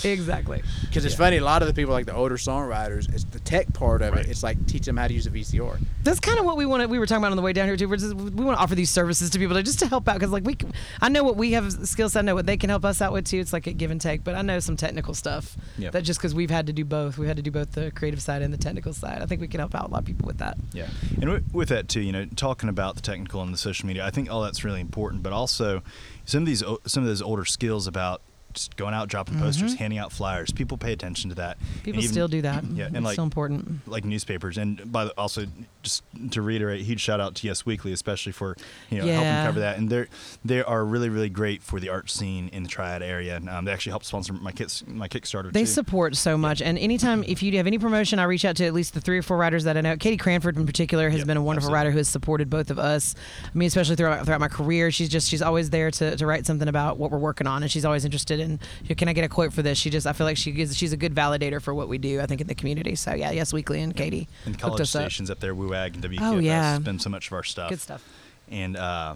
Exactly. Because it's funny, a lot of the people, like the older songwriters, it's the tech part of Right. it. It's like teach them how to use a VCR. That's kind of what we want to. We were talking about on the way down here too. We're just, we want to offer these services to people to just to help out because like we, I know what we have skill set. I know what they can help us out with too. It's like a give and take. But I know some technical stuff Yeah. that just because we've had to do both, we had to do both the creative side and the technical side. I think we can help out a lot of people with that. Yeah, and wi- with that too, you know, talking about the technical and the social media, I think all that's really important. But also, some of these some of those older skills about just going out, dropping posters, handing out flyers. People pay attention to that. Mm-hmm. People even- still do that. Yeah, and it's like so important. like newspapers, and by the, also just to reiterate, huge shout out to Yes Weekly, especially for you know helping cover that. And they're they are really really great for the art scene in the Triad area. And, um, they actually help sponsor my kits my Kickstarter. They too. support so much, and anytime if you have any promotion, I reach out to at least the three or four writers that I know. Katie Cranford, in particular, has Yep, been a wonderful absolutely. writer who has supported both of us. I mean, especially throughout throughout my career, she's just she's always there to, to write something about what we're working on, and she's always interested know, Can I get a quote for this? She just I feel like she gives she's a good validator for what we do. I think in the community. So yeah, yes, Weekly and Katie and college us up. stations up there, WUAG and WQFS, Oh, yeah. been so much of our stuff. Good stuff. and uh,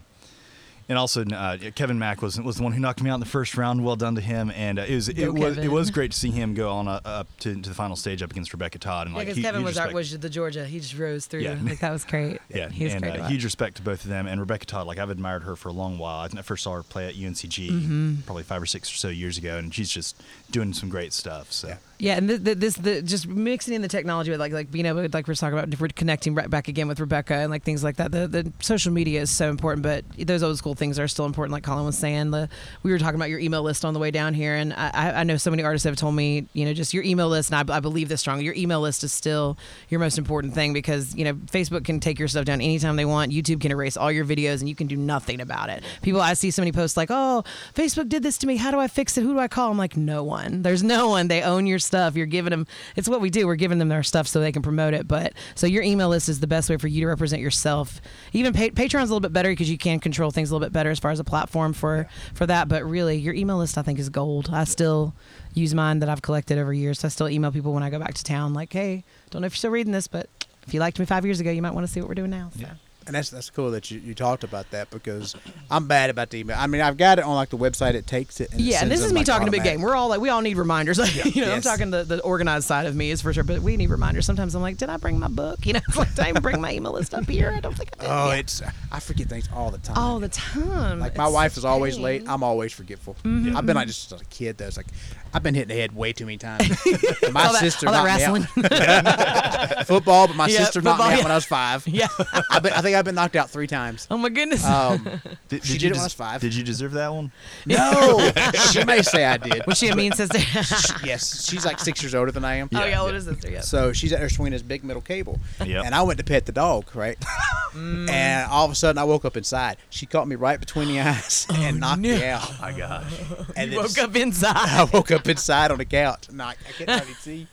and also uh, Kevin Mack was was the one who knocked me out in the first round. Well done to him, and uh, it was Go, it was it was great to see him go on uh, up to, to the final stage up against Rebecca Todd. And Yeah, like hu- Kevin was our, was the Georgia. He just rose through. Yeah. Like that was great. yeah, he was and great. uh, huge respect to both of them. And Rebecca Todd, like I've admired her for a long while. I I first saw her play at UNCG Mm-hmm. probably five or six or so years ago, and she's just doing some great stuff. So. Yeah. Yeah, and th- th- this the just mixing in the technology with like like being able like we're talking about we're connecting right back again with Rebecca and like things like that. The the social media is so important, but those old school things are still important. Like Colin was saying, the we were talking about your email list on the way down here, and I, I I know so many artists have told me you know just your email list, and I, I believe this strongly. Your email list is still your most important thing because you know Facebook can take your stuff down anytime they want. YouTube can erase all your videos, and you can do nothing about it. People I see so many posts like, oh, Facebook did this to me. How do I fix it? Who do I call? I'm like, no one. There's no one. They own your stuff. You're giving them. It's what we do. We're giving them their stuff so they can promote it. But so your email list is the best way for you to represent yourself. Even pa- Patreon's a little bit better because you can control things a little bit better as far as a platform for for that. But really, your email list I think is gold. I still use mine that I've collected over years. So I still email people when I go back to town. Like, hey, don't know if you're still reading this, but if you liked me five years ago, you might want to see what we're doing now. So. Yeah. And that's that's cool that you, you talked about that because I'm bad about the email. I mean, I've got it on like the website. It takes it. And it Yeah, and this is me like, talking a big game. We're all like, we all need reminders. you know, I'm talking the, the organized side of me is for sure, but we need reminders. Sometimes I'm like, did I bring my book? You know, it's like, did I even bring my email list up here? I don't think I did. Oh, Yeah. it's I forget things all the time. all the time. Like my It's wife is always late. I'm always forgetful. Mm-hmm. I've been like just as a kid. That's like I've been hitting the head way too many times. my all that, sister all that knocked me out. wrestling. football, but my Yeah, sister knocked me football, out when I was five. yeah. I've been, I think I've been knocked out three times. Oh my goodness. Um, Did, She did did you it when I was five. Did you deserve that one? no, she may say I did. was she a mean sister? yes, she's like six years older than I am. oh yeah, Yeah, older yeah. sister. Yeah. So she's at her swinging this big middle cable. Yep. And I went to pet the dog, right? Mm. And all of a sudden I woke up inside. She caught me right between the eyes and knocked me no. out. My gosh. And You woke up inside. I woke up up inside on the couch. And I, I couldn't hardly see.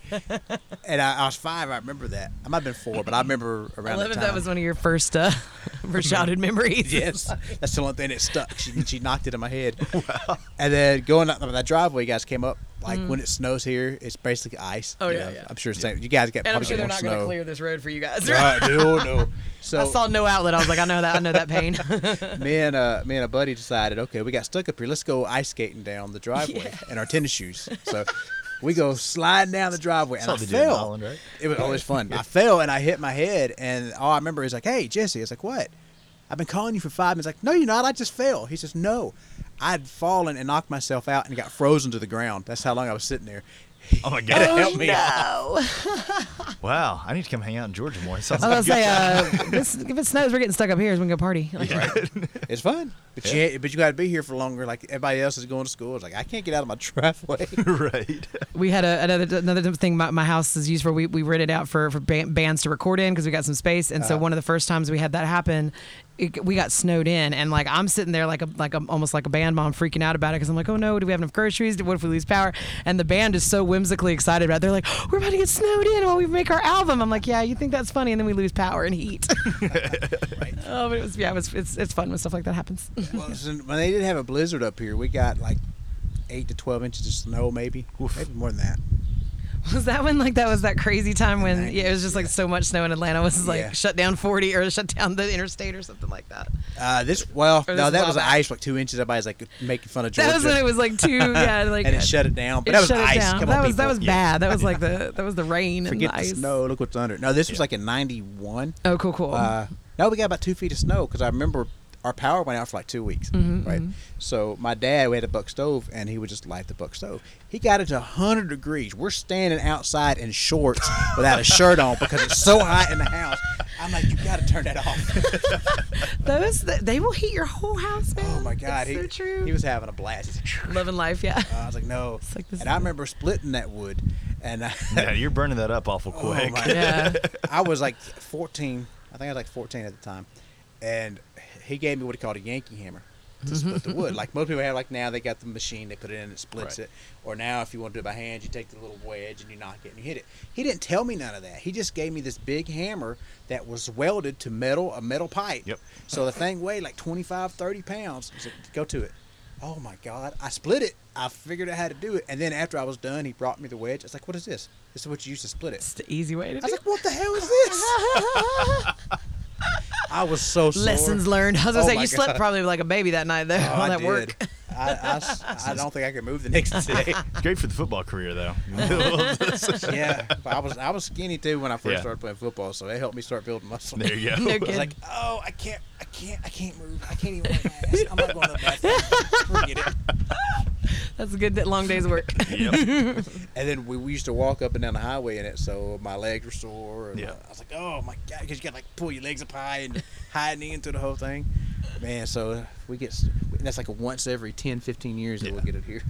And I, I was five. I remember that. I might have been four, but I remember I around love that time. that was one of your first uh, first childhood memories. Yes, that's the one thing that stuck. She, she knocked it in my head. Wow. And then going up that driveway, you guys came up. Like when it snows here, it's basically ice. Mm. Oh, yeah, know. yeah. I'm sure same. You guys get And I'm probably sure get they're not going to clear this road for you guys. Right, no, no. So I saw no outlet. I was like, I know that. I know that pain. me and uh, me and a buddy decided, okay, we got stuck up here. Let's go ice skating down the driveway in our tennis shoes. So we go sliding down the driveway, and I That's all they do in fell. Holland, right? It was always fun. I fell and I hit my head, and all I remember is like, "Hey, Jesse." I was like, "What?" I've been calling you for five minutes. Like, no, you're not. I just fell. He says, no. I'd fallen and knocked myself out and got frozen to the ground. That's how long I was sitting there. Oh my to god! help me no. Wow, I need to come hang out in Georgia more. It sounds I like was a gonna say, uh, this, if it snows, we're getting stuck up here. So we can go party. Like, It's fun, but you but you got to be here for longer. Like everybody else is going to school. It's like I can't get out of my driveway. right. we had a, another another thing my, my house is used for. We, we rented out for for bands to record in because we got some space. And so one of the first times we had that happen, it, we got snowed in, and like I'm sitting there like a like a, almost like a band mom freaking out about it because I'm like, oh no, do we have enough groceries? What if we lose power? And the band is so whimsically excited about. it. They're like, oh, we're about to get snowed in while we make our album. I'm like, yeah, you think that's funny, and then we lose power and heat. right. oh, but it was yeah, it was it's it's fun when stuff like that happens. Well, listen, when they did have a blizzard up here, we got like eight to twelve inches of snow, maybe, Oof. maybe more than that. Was that when like that was that crazy time when yeah it was just like so much snow in Atlanta was like Yeah. shut down 40 or shut down the interstate or something like that. Uh, this well, Or no, that was back. ice like two inches. Everybody's like making fun of Georgia. That was when it was like two yeah like and it shut it down. But it that was ice. down. Come that on, was that people. was bad. That was like the that was the rain Forget and the the ice. snow. Look what's under. No, this was like in '91. Oh cool cool. Uh, no, we got about two feet of snow because I remember our power went out for like two weeks, Mm-hmm, right? So my dad, we had a buck stove, and he would just light the buck stove. He got it to 100 degrees. We're standing outside in shorts without a shirt on because it's so hot in the house. I'm like, you got to turn that off. Those they will heat your whole house, man. oh my God, It's he, so true. he was having a blast. He's like, living life, yeah. I was like, no. like this and is I remember splitting that wood, and I, Yeah, you're burning that up awful quick. Oh, my Yeah. I was like 14. I think I was like 14 at the time, and he gave me what he called a Yankee hammer to mm-hmm. split the wood. Like most people have, like now they got the machine, they put it in, it splits Right. it. Or now, if you want to do it by hand, you take the little wedge and you knock it and you hit it. He didn't tell me none of that. He just gave me this big hammer that was welded to metal, a metal pipe. Yep. So the thing weighed like 25, 30 pounds. He said, "Go to it." Oh my God! I split it. I figured out how to do it, and then after I was done, he brought me the wedge. I was like, "What is this? This is what you use to split it." It's the easy way to do it. I do. was like, "What the hell is this?" I was so sore. Lessons learned. I was gonna Oh say my you slept probably like a baby that night though. Oh, all I that did. work. I, I s- I don't think I could move the next day. It's great for the football career, though. yeah, but I was I was skinny too when I first Yeah. started playing football, so it helped me start building muscle. there you go. No I was like, oh, I can't, I can't, I can't move. I can't even. Wear my ass. I'm not going to the bathroom. Forget it. That's a good long day's work. Yep. And then we, we used to walk up and down the highway in it, so my legs were sore. And Yeah. I was like, oh my god, because you got to like pull your legs up high and high knee into the whole thing. Man, so we get that's like a once every 10, 15 years that we'll get it here.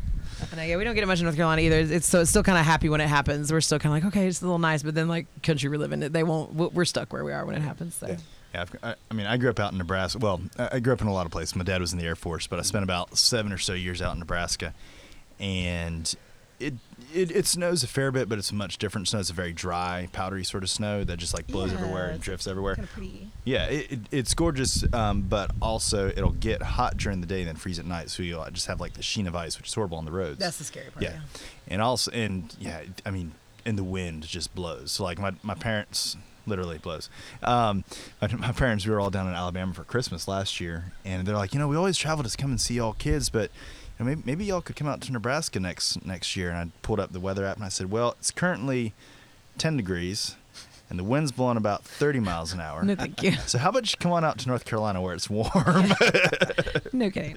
I know, yeah, we don't get it much in North Carolina either. It's, it's so it's still kind of happy when it happens. We're still kind of like, okay, it's a little nice, but then like country we live in, they won't. We're stuck where we are when it happens. So. Yeah. Yeah, I, I mean, I grew up out in Nebraska. Well, I grew up in a lot of places. My dad was in the Air Force, but I spent about seven or so years out in Nebraska, and it it, it snows a fair bit, but it's much different. Snow is a very dry, powdery sort of snow that just like blows Yeah, everywhere and drifts everywhere. Pretty. Yeah, it, it, it's gorgeous, um, but also it'll get hot during the day and then freeze at night. So you'll just have like the sheen of ice, which is horrible on the roads. That's the scary part. yeah. Yeah. and also and yeah, I mean, and the wind just blows. So like my my parents literally blows. Um, my, my parents we were all down in Alabama for Christmas last year, and they're like, you know, we always travel to come and see all kids, but. You know, maybe, maybe y'all could come out to Nebraska next next year. And I pulled up the weather app and I said, well, it's currently 10 degrees, and the wind's blowing about 30 miles an hour. No, thank you. So how about you come on out to North Carolina where it's warm? No kidding.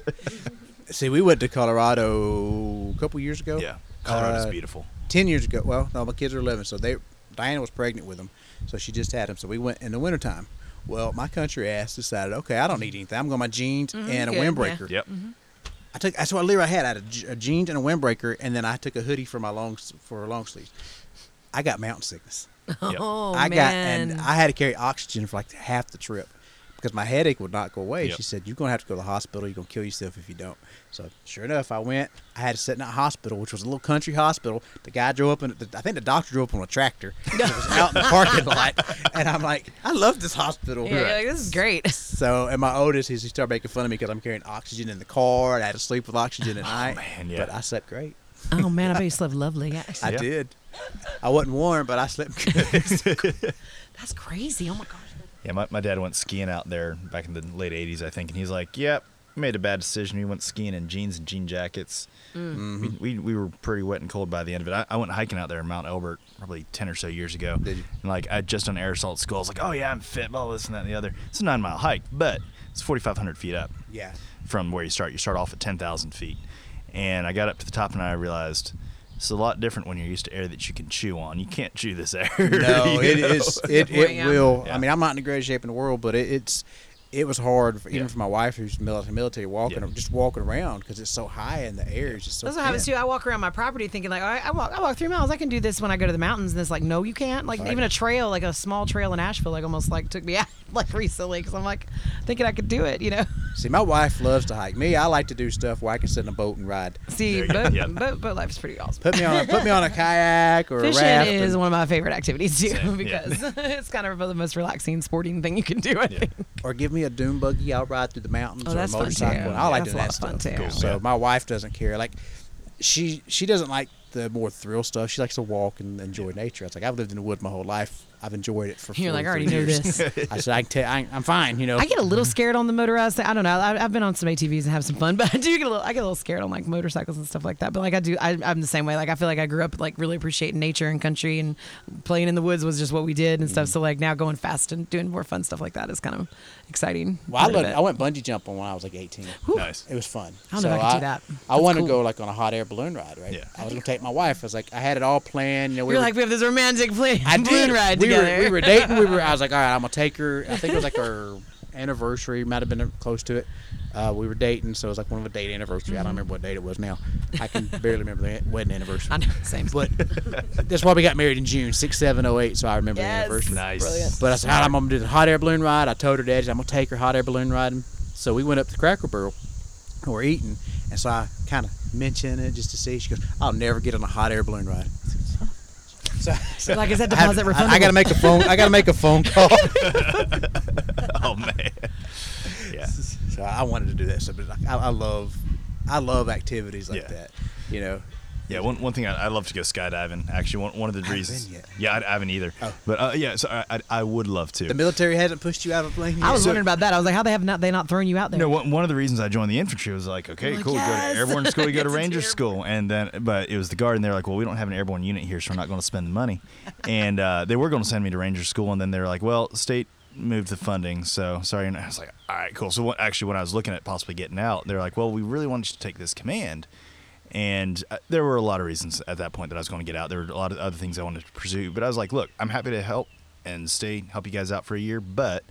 See, we went to Colorado a couple years ago. yeah, Colorado's Uh, beautiful. ten years ago. Well, no, my kids are eleven, so they Diana was pregnant with them, so she just had them. So we went in the wintertime. Well, my country ass decided, okay, I don't need anything. I'm going my jeans mm-hmm. and a good, yeah. windbreaker. Yep. Mm-hmm. I took that's what literally I had. I had a, a jeans and a windbreaker, and then I took a hoodie for my long s- for long sleeves. I got mountain sickness. Yep. Oh I man. got and I had to carry oxygen for like half the trip because my headache would not go away. Yep. She said, "You're gonna have to go to the hospital. You're gonna kill yourself if you don't." So sure enough, I went. I had to sit in a hospital, which was a little country hospital. The guy drove up, and I think the doctor drove up on a tractor. it was out in the parking lot, and I'm like, "I love this hospital." Yeah, you're like, this is great. So, and my oldest, he's, he started making fun of me because I'm carrying oxygen in the car, and I had to sleep with oxygen at oh, night. man, yeah. But I slept great. oh man, I bet you slept lovely. Yes. I Yeah. did. I wasn't warm, but I slept good. That's crazy. Oh my gosh. Yeah, my, my dad went skiing out there back in the late 80s, I think, and he's like, yep, we made a bad decision. We went skiing in jeans and jean jackets. Mm. We, we, we were pretty wet and cold by the end of it. I, I went hiking out there in Mount Elbert probably 10 or so years ago. Did you? And like, I just done air assault school. I was like, oh, yeah, I'm fit, blah, this and that and the other. It's a nine mile hike, but it's 4,500 feet up yeah. from where you start. You start off at 10,000 feet. And I got up to the top and I realized it's a lot different when you're used to air that you can chew on. You can't chew this air. No, you it know? is. It, it will. Yeah. I mean, I'm not in the greatest shape in the world, but it, it's it was hard, for, even Yeah. for my wife who's military, military walking, Yeah. just walking around because it's so high in the air. It's just so. That's what happens too. I walk around my property thinking like, oh, all right, I walk, I walk three miles. I can do this when I go to the mountains. And it's like, no, you can't. Like Right. even a trail, like a small trail in Asheville, like almost like took me out like recently because I'm like thinking I could do it. You know, See, my wife loves to hike. Me, I like to do stuff where I can sit in a boat and ride. see, There you go. boat, Yeah. boat, boat life is pretty awesome. Put me on, a, put me on a kayak or a raft. Fishing raft. is and- one of my favorite activities too Same, yeah. because it's kind of the most relaxing sporting thing you can do. I Yeah. think. or give me a dune buggy. I'll ride through the mountains Oh, or a that's fun, motorcycle. too. and I like That's doing that stuff. fun, too. Cool. So Yeah. my wife doesn't care. Like she she doesn't like the more thrill stuff. She likes to walk and enjoy nature. It's like I've lived in the woods my whole life. I've enjoyed it for. You're like, I already know years. this. I said I can tell. I, I'm fine. You know. I get a little scared on the motorized thing. I don't know. I, I've been on some ATVs and have some fun, but I do get a little. I get a little scared on like motorcycles and stuff like that. But like I do, I, I'm the same way. Like I feel like I grew up like really appreciating nature and country, and playing in the woods was just what we did and Mm-hmm. stuff. So like now going fast and doing more fun stuff like that is kind of exciting. Well, I, part of looked, it. I went bungee jumping when I was like 18. Nice. It was fun. I don't know if I could do that. I That's wanted cool. to go like on a hot air balloon ride, right? Yeah. I was gonna take my wife. I was like, I had it all planned. You know, we You're were, like we have this romantic play, I balloon did. ride we together. Were, we were dating. We were. I was like, all right, I'm gonna take her. I think it was like our anniversary. Might have been close to it. Uh, we were dating, so it was like one of a date anniversary. I don't remember what date it was now. I can barely remember the wedding anniversary. I know, same. But that's why we got married in June, six seven oh eight. So I remember the yes, anniversary. Nice. brilliant. But I said, "All right, I'm gonna do the hot air balloon ride. I told her dad, I'm gonna take her hot air balloon riding. So we went up to Cracker Barrel, and we're eating, and so I kind of mentioned it just to see. She goes, "I'll never get on a hot air balloon ride." So, so Like, is that I have- deposit I, I gotta make a phone. I gotta make a phone call. oh, man. Yeah. so I wanted to do that. So, but I, I love, I love activities like Yeah. that. You know, Yeah, one, one thing I, I love to go skydiving. Actually, one, one of the reasons. Yeah, I, I haven't either. Oh. But uh, yeah, so I, I, I would love to. the military hasn't pushed you out of a plane. I was yet? wondering about that. I was like, how they have not they not thrown you out there? No, one, one of the reasons I joined the infantry was like, okay, like, cool, you go yes! to airborne school, you go to to ranger airborne. school, and then, but it was the guard, and they're like, well, we don't have an airborne unit here, so we're not going to spend the money, and uh, they were going to send me to ranger school, and then they were like, well, state moved the funding, so sorry, and I was like, all right, cool. So what, actually, when I was looking at possibly getting out, they're like, well, we really want you to take this command. And uh, there were a lot of reasons at that point that I was going to get out. There were a lot of other things I wanted to pursue, but I was like, look, I'm happy to help and stay, help you guys out for a year, but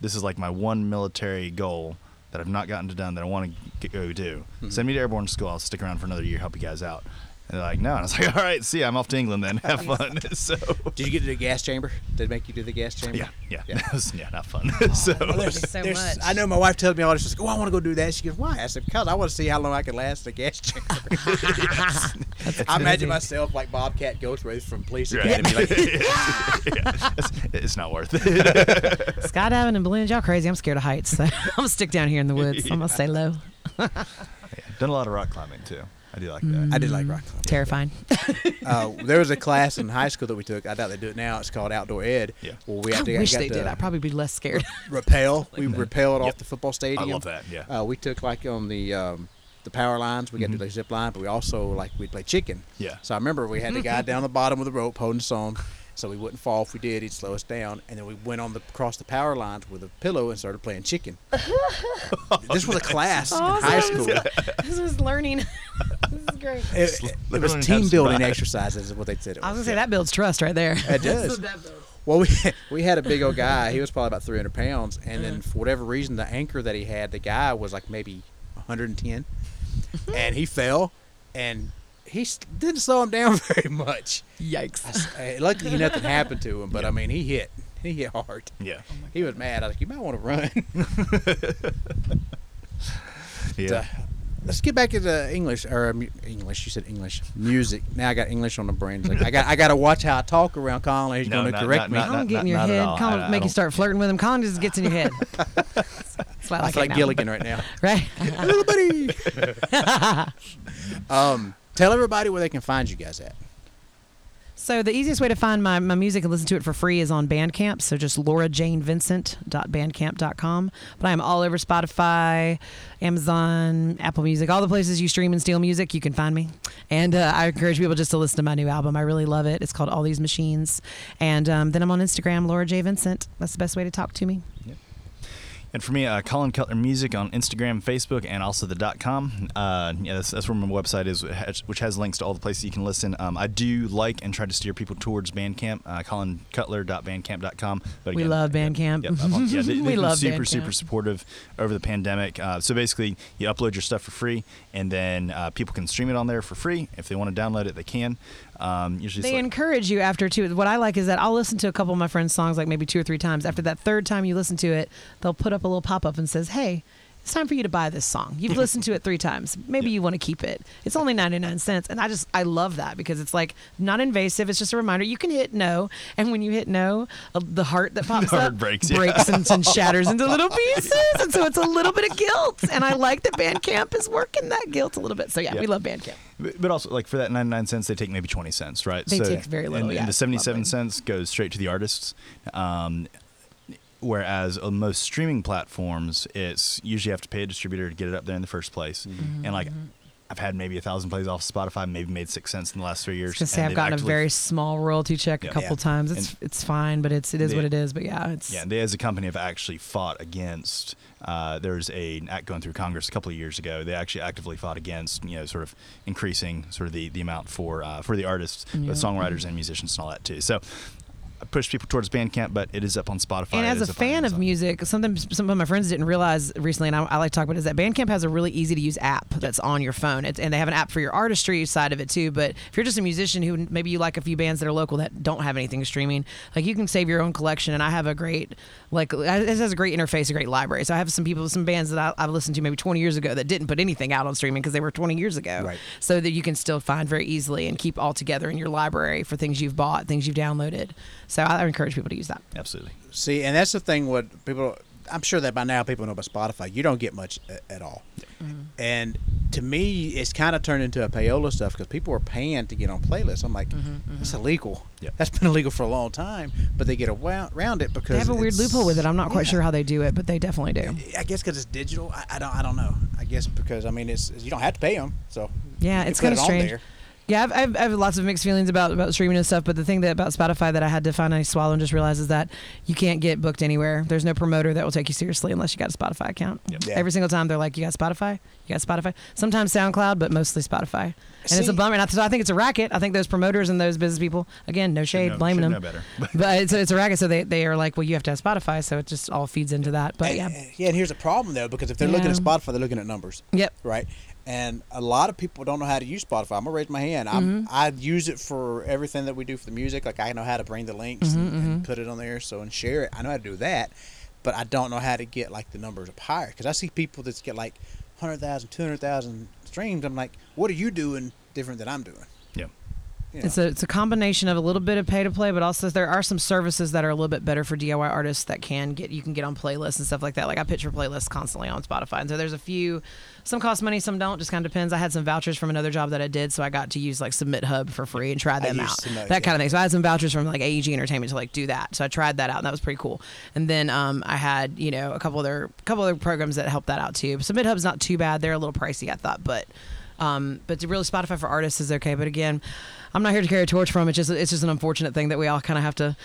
this is like my one military goal that I've not gotten to done that I want to go do. Send me to airborne school. I'll stick around for another year, help you guys out. And they're like, no. And I was like, all right, see, I'm off to England then. Have fun. so, Did you get to the gas chamber? Did they make you do the gas chamber? yeah, yeah, Yeah. That was, yeah, not fun. so, there's so There's- much. I know my wife tells me all this. She's like, "Oh, I want to go do that." She goes, "Why?" I said, "Because I want to see how long I can last the gas chamber." I imagine myself like Bobcat Goldthwait from Police Right. Academy. Like, yeah, ah! it's, it's not worth it. Skydiving and balloons, y'all crazy. I'm scared of heights. So I'm gonna stick down here in the woods. I'm gonna stay low. Done a lot of rock climbing too. I do like that. I did like rock climbing. Terrifying. Uh, there was a class in high school that we took. I doubt they do it now. It's called outdoor ed. Yeah. Well, we I had to, wish got they to did. I'd probably be less scared. rappel. We rappelled Yep. off the football stadium. I love that, yeah. Uh, we took like on the um, the power lines. We got to do the zip line, but we also like we'd play chicken. Mm-hmm. Yeah. So I remember we had the guy down the bottom of the rope holding us on, so we wouldn't fall. If we did, he'd slow us down, and then we went on the across the power lines with a pillow and started playing chicken. this was a class oh, in high school. this was learning. this is great. It, it- it was how to team building survive. exercises, is what they said. It I was was. gonna say that builds trust right there. It does. Well, we we had a big old guy. He was probably about 300 pounds, and then uh-huh. for whatever reason, the anchor that he had, the guy was like maybe 110, and he fell, and he didn't slow him down very much. Yikes. Uh, luckily, nothing happened to him, but I mean, he hit. he hit hard. Yeah. He was mad. I was like, you might want to run. Yeah. Uh, let's get back to the English or um, English. You said English music. Now I got English on the brain. Like, I got I got to watch how I talk around Colin. He's No, going to not- correct not- me. not- Colin get in your head. Colin I- I make you start flirting with him. Colin just gets in your head. That's why I I like, feel like now. Gilligan right now. Right. Little buddy. um, tell everybody where they can find you guys at. So the easiest way to find my, my music and listen to it for free is on Bandcamp. So just laurajanevincent.bandcamp.com. But I am all over Spotify, Amazon, Apple Music, all the places you stream and steal music, you can find me. And uh, I encourage people just to listen to my new album. I really love it. It's called All These Machines. And um, then I'm on Instagram, Laura J. Vincent. That's the best way to talk to me. And for me, uh, Colin Cutler Music on Instagram, Facebook, and also the .com. Uh, yeah, that's, that's where my website is, which has- which has links to all the places you can listen. Um, I do like and try to steer people towards Bandcamp, uh, colincutler.bandcamp.com. But We love Bandcamp. Yep, yeah, they, We love super, Bandcamp. super supportive over the pandemic. Uh, so basically, you upload your stuff for free, and then uh, people can stream it on there for free. If they want to download it, they can. Um, usually, They like- encourage you after two. What I like is that I'll listen to a couple of my friends' songs like maybe two or three times. After that third time you listen to it, they'll put up a little pop up and says, "Hey, it's time for you to buy this song. You've listened to it three times. Maybe Yeah. you want to keep it. It's only ninety nine cents." And I just I love that because it's like not invasive. It's just a reminder. You can hit no, and when you hit no, uh, the heart that pops heart up breaks, yeah. and, and shatters into little pieces, and so it's a little bit of guilt. And I like that Bandcamp is working that guilt a little bit. So yeah, we love Bandcamp. But also, like for that 99 cents, they take maybe 20 cents, right? They take very little, And, yeah, and the 77 lovely. cents goes straight to the artists. Um, whereas on most streaming platforms, it's usually you have to pay a distributor to get it up there in the first place. Mm-hmm. And like, I've had maybe a thousand plays off Spotify, maybe made six cents in the last three years. Because say and I've gotten a very small royalty check Yeah. a couple Yeah. times. It's And- it's fine, but it's it is They- what it is. But yeah, it's Yeah, they as a company have actually fought against. Uh, there's a an act going through Congress a couple of years ago. They actually actively fought against, you know, sort of increasing sort of the, the amount for uh, for the artists, Yeah. but songwriters and musicians and all that too. So I push people towards Bandcamp, but it is up on Spotify. And as a fan of music, something some of my friends didn't realize recently, and I, I like to talk about, it, is that Bandcamp has a really easy to use app that's on your phone, it's, and they have an app for your artistry side of it too. But if you're just a musician who maybe you like a few bands that are local that don't have anything streaming, like you can save your own collection. And I have a great like it has a great interface, a great library. So I have some people, some bands that I, I've listened to maybe 20 years ago that didn't put anything out on streaming because they were 20 years ago, Right. so that you can still find very easily and keep all together in your library for things you've bought, things you've downloaded. So I encourage people to use that. Absolutely. See, and that's the thing. What people, I'm sure that by now people know about Spotify. You don't get much a- at all. Mm-hmm. And to me, it's kind of turned into a payola stuff because people are paying to get on playlists. I'm like, mm-hmm, mm-hmm. that's illegal. Yeah. That's been illegal for a long time, but they get around around it because They have a weird loophole with it. I'm not quite Yeah. sure how they do it, but they definitely do. I guess because it's digital. I, I don't. I don't know. I guess because I mean, it's you don't have to pay them. So Yeah, it's kind of on strange. there. Yeah, I've, I've, I have lots of mixed feelings about, about streaming and stuff, but the thing that about Spotify that I had to finally swallow and just realize is that you can't get booked anywhere. There's no promoter that will take you seriously unless you got a Spotify account. Yep. Yeah. Every single time they're like, "You got Spotify? You got Spotify?" Sometimes SoundCloud, but mostly Spotify. And it's a bummer. And I, so I think it's a racket. I think those promoters and those business people, again, no shade, know- blaming them, know better. but it's, it's a racket. So they, they are like, "Well, you have to have Spotify," so it just all feeds into that. But yeah, And- yeah. And here's the problem though, because if they're looking at Spotify, they're looking at numbers. yep. right? And a lot of people don't know how to use Spotify. I'm gonna raise my hand. I'm, Mm-hmm. I use it for everything that we do for the music. Like I know how to bring the links Mm-hmm, and, and put it on there, so and share it. I know how to do that, but I don't know how to get like the numbers up higher because I see people that get like 100,000, 200,000 streams. I'm like, what are you doing different than I'm doing? Yeah. You know? It's a it's a combination of a little bit of pay to play, but also there are some services that are a little bit better for DIY artists that can get you can get on playlists and stuff like that. Like I pitch for playlists constantly on Spotify, and so there's a few. Some cost money, some don't. Just kind of depends. I had some vouchers from another job that I did, so I got to use like SubmitHub for free and try them out. Submit, that yeah. kind of thing. So I had some vouchers from like AEG Entertainment to like do that. So I tried that out, and that was pretty cool. And then um, I had you know a couple other couple other programs that helped that out too. SubmitHub's not too bad. They're a little pricey, I thought, but um, but to really Spotify for artists is okay. But again, I'm not here to carry a torch from it. It's just it's just an unfortunate thing that we all kind of have to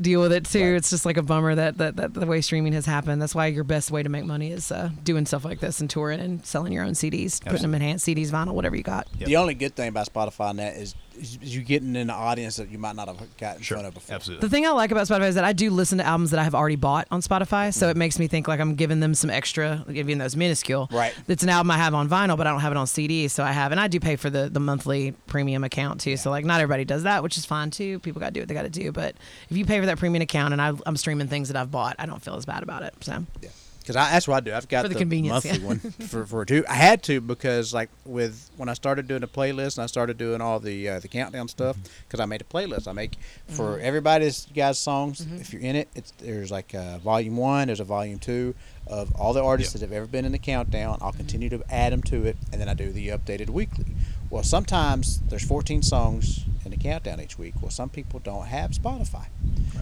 deal with it too. Right. It's just like a bummer that, that that the way streaming has happened. That's why your best way to make money is uh, doing stuff like this and touring and selling your own CDs, putting them in hand CDs, vinyl, whatever you got. Yep. The only good thing about Spotify and that is is you getting in an audience that you might not have gotten in Sure, front of before. absolutely. The thing I like about Spotify is that I do listen to albums that I have already bought on Spotify, so it makes me think like I'm giving them some extra, giving though it's minuscule. Right. It's an album I have on vinyl, but I don't have it on CD, so I have, and I do pay for the the monthly premium account too. So like, not everybody does that, which is fine too. People got to do what they got to do, but if you pay for that premium account and I, I'm streaming things that I've bought, I don't feel as bad about it. So Yeah, because that's what I do. I've got For the the, convenience, monthly yeah. one for for two. I had to because like with when I started doing the playlist and I started doing all the uh, the countdown stuff because I made a playlist. I make for Mm-hmm. everybody's guys songs. If you're in it, it's there's like a volume one, there's a volume two of all the artists Yeah. that have ever been in the countdown. I'll continue to add them to it, and then I do the updated weekly. Well, sometimes there's 14 songs in the countdown each week. Well, some people don't have Spotify.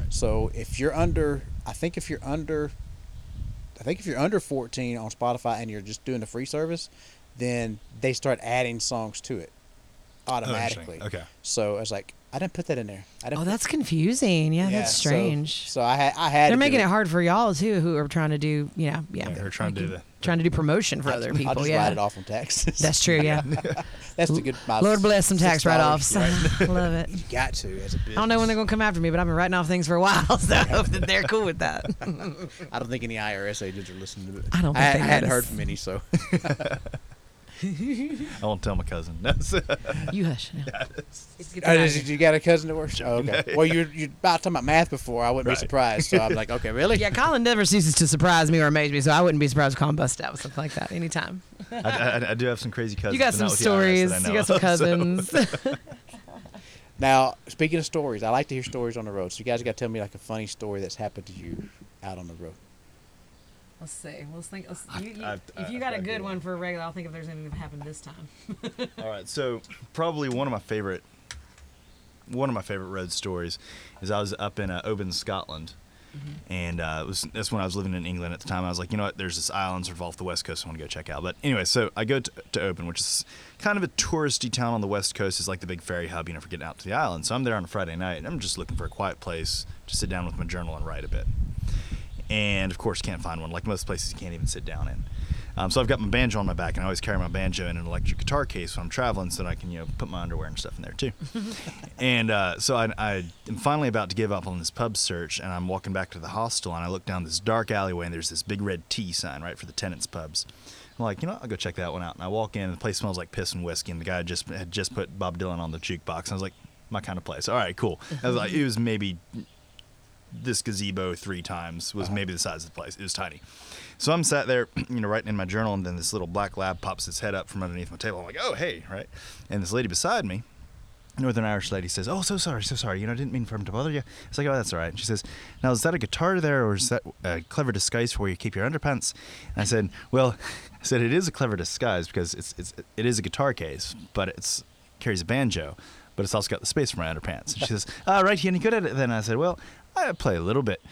So if you're under, I think if you're under I think if you're under 14 on Spotify and you're just doing the free service, then they start adding songs to it oh, automatically. Okay. So I was like, I didn't put that in there. I didn't. oh, that's confusing. Yeah, Yeah, that's strange. So, I had. I had. They're making it hard for y'all too, who are trying to do, you know, yeah, Yeah, they're trying to do the- trying to do promotion for other people. I'll just yeah, write it off on taxes. that's true. Yeah, That's the good. my Lord bless some tax write-offs. right? Love it. You Got to as a business. I don't know when they're gonna come after me, but I've been writing off things for a while, so I hope that they're cool with that. I don't think any IRS agents are listening to it. I don't I, they I hadn't heard from any, so I won't tell my cousin. You hush. Yeah. It's Oh, did you got a cousin that works? Oh, okay. Well, you you about talking about math before. I wouldn't Right. be surprised. So I'm like, okay, really? Yeah, Colin never ceases to surprise me or amaze me, so I wouldn't be surprised if Colin busted out with something like that anytime. I, I, I do have some crazy cousins. You got some not with the IRS stories. You got some of, so- cousins. Now, speaking of stories, I like to hear stories on the road. So you guys got to tell me like a funny story that's happened to you out on the road. Let's see. Let's think. Let's, you, you, I've- if you got a good one for a regular, I'll think if there's anything that happened this time. All right, so probably one of my favorite, one of my favorite road stories, is I was up in uh, Oban, Scotland, and uh, it was that's when I was living in England at the time. I was like, you know what? There's this island sort of off the west coast I want to go check out. But anyway, so I go to, to Oban, which is kind of a touristy town on the west coast. It's like the big ferry hub, you know, for getting out to the island. So I'm there on a Friday night, and I'm just looking for a quiet place to sit down with my journal and write a bit. And of course, can't find one. Like most places, you can't even sit down in. Um, so I've got my banjo on my back, and I always carry my banjo in an electric guitar case when I'm traveling, so that I can you know put my underwear and stuff in there too. and uh, so I, I am finally about to give up on this pub search, and I'm walking back to the hostel, and I look down this dark alleyway, and there's this big red T sign right for the Tennent's pubs. I'm like, you know, what? I'll go check that one out. And I walk in, and the place smells like piss and whiskey, and the guy just had just put Bob Dylan on the jukebox. And I was like, my kind of place. All right, cool. I was like, it was maybe this gazebo three times was maybe the size of the place. It was tiny. So I'm sat there, you know, writing in my journal, and then this little black lab pops its head up from underneath my table. I'm like, oh, hey, right? And this lady beside me, Northern Irish lady, says, oh, so sorry, so sorry. You know, I didn't mean for him to bother you. It's like, oh, that's all right. And she says, now, is that a guitar there, or is that a clever disguise for where you keep your underpants? And I said, well, I said, it is a clever disguise because it's, it's, it is a guitar case, but it's carries a banjo, but it's also got the space for my underpants. And she says, ah, right, you any good at it then? I said, well, I play a little bit.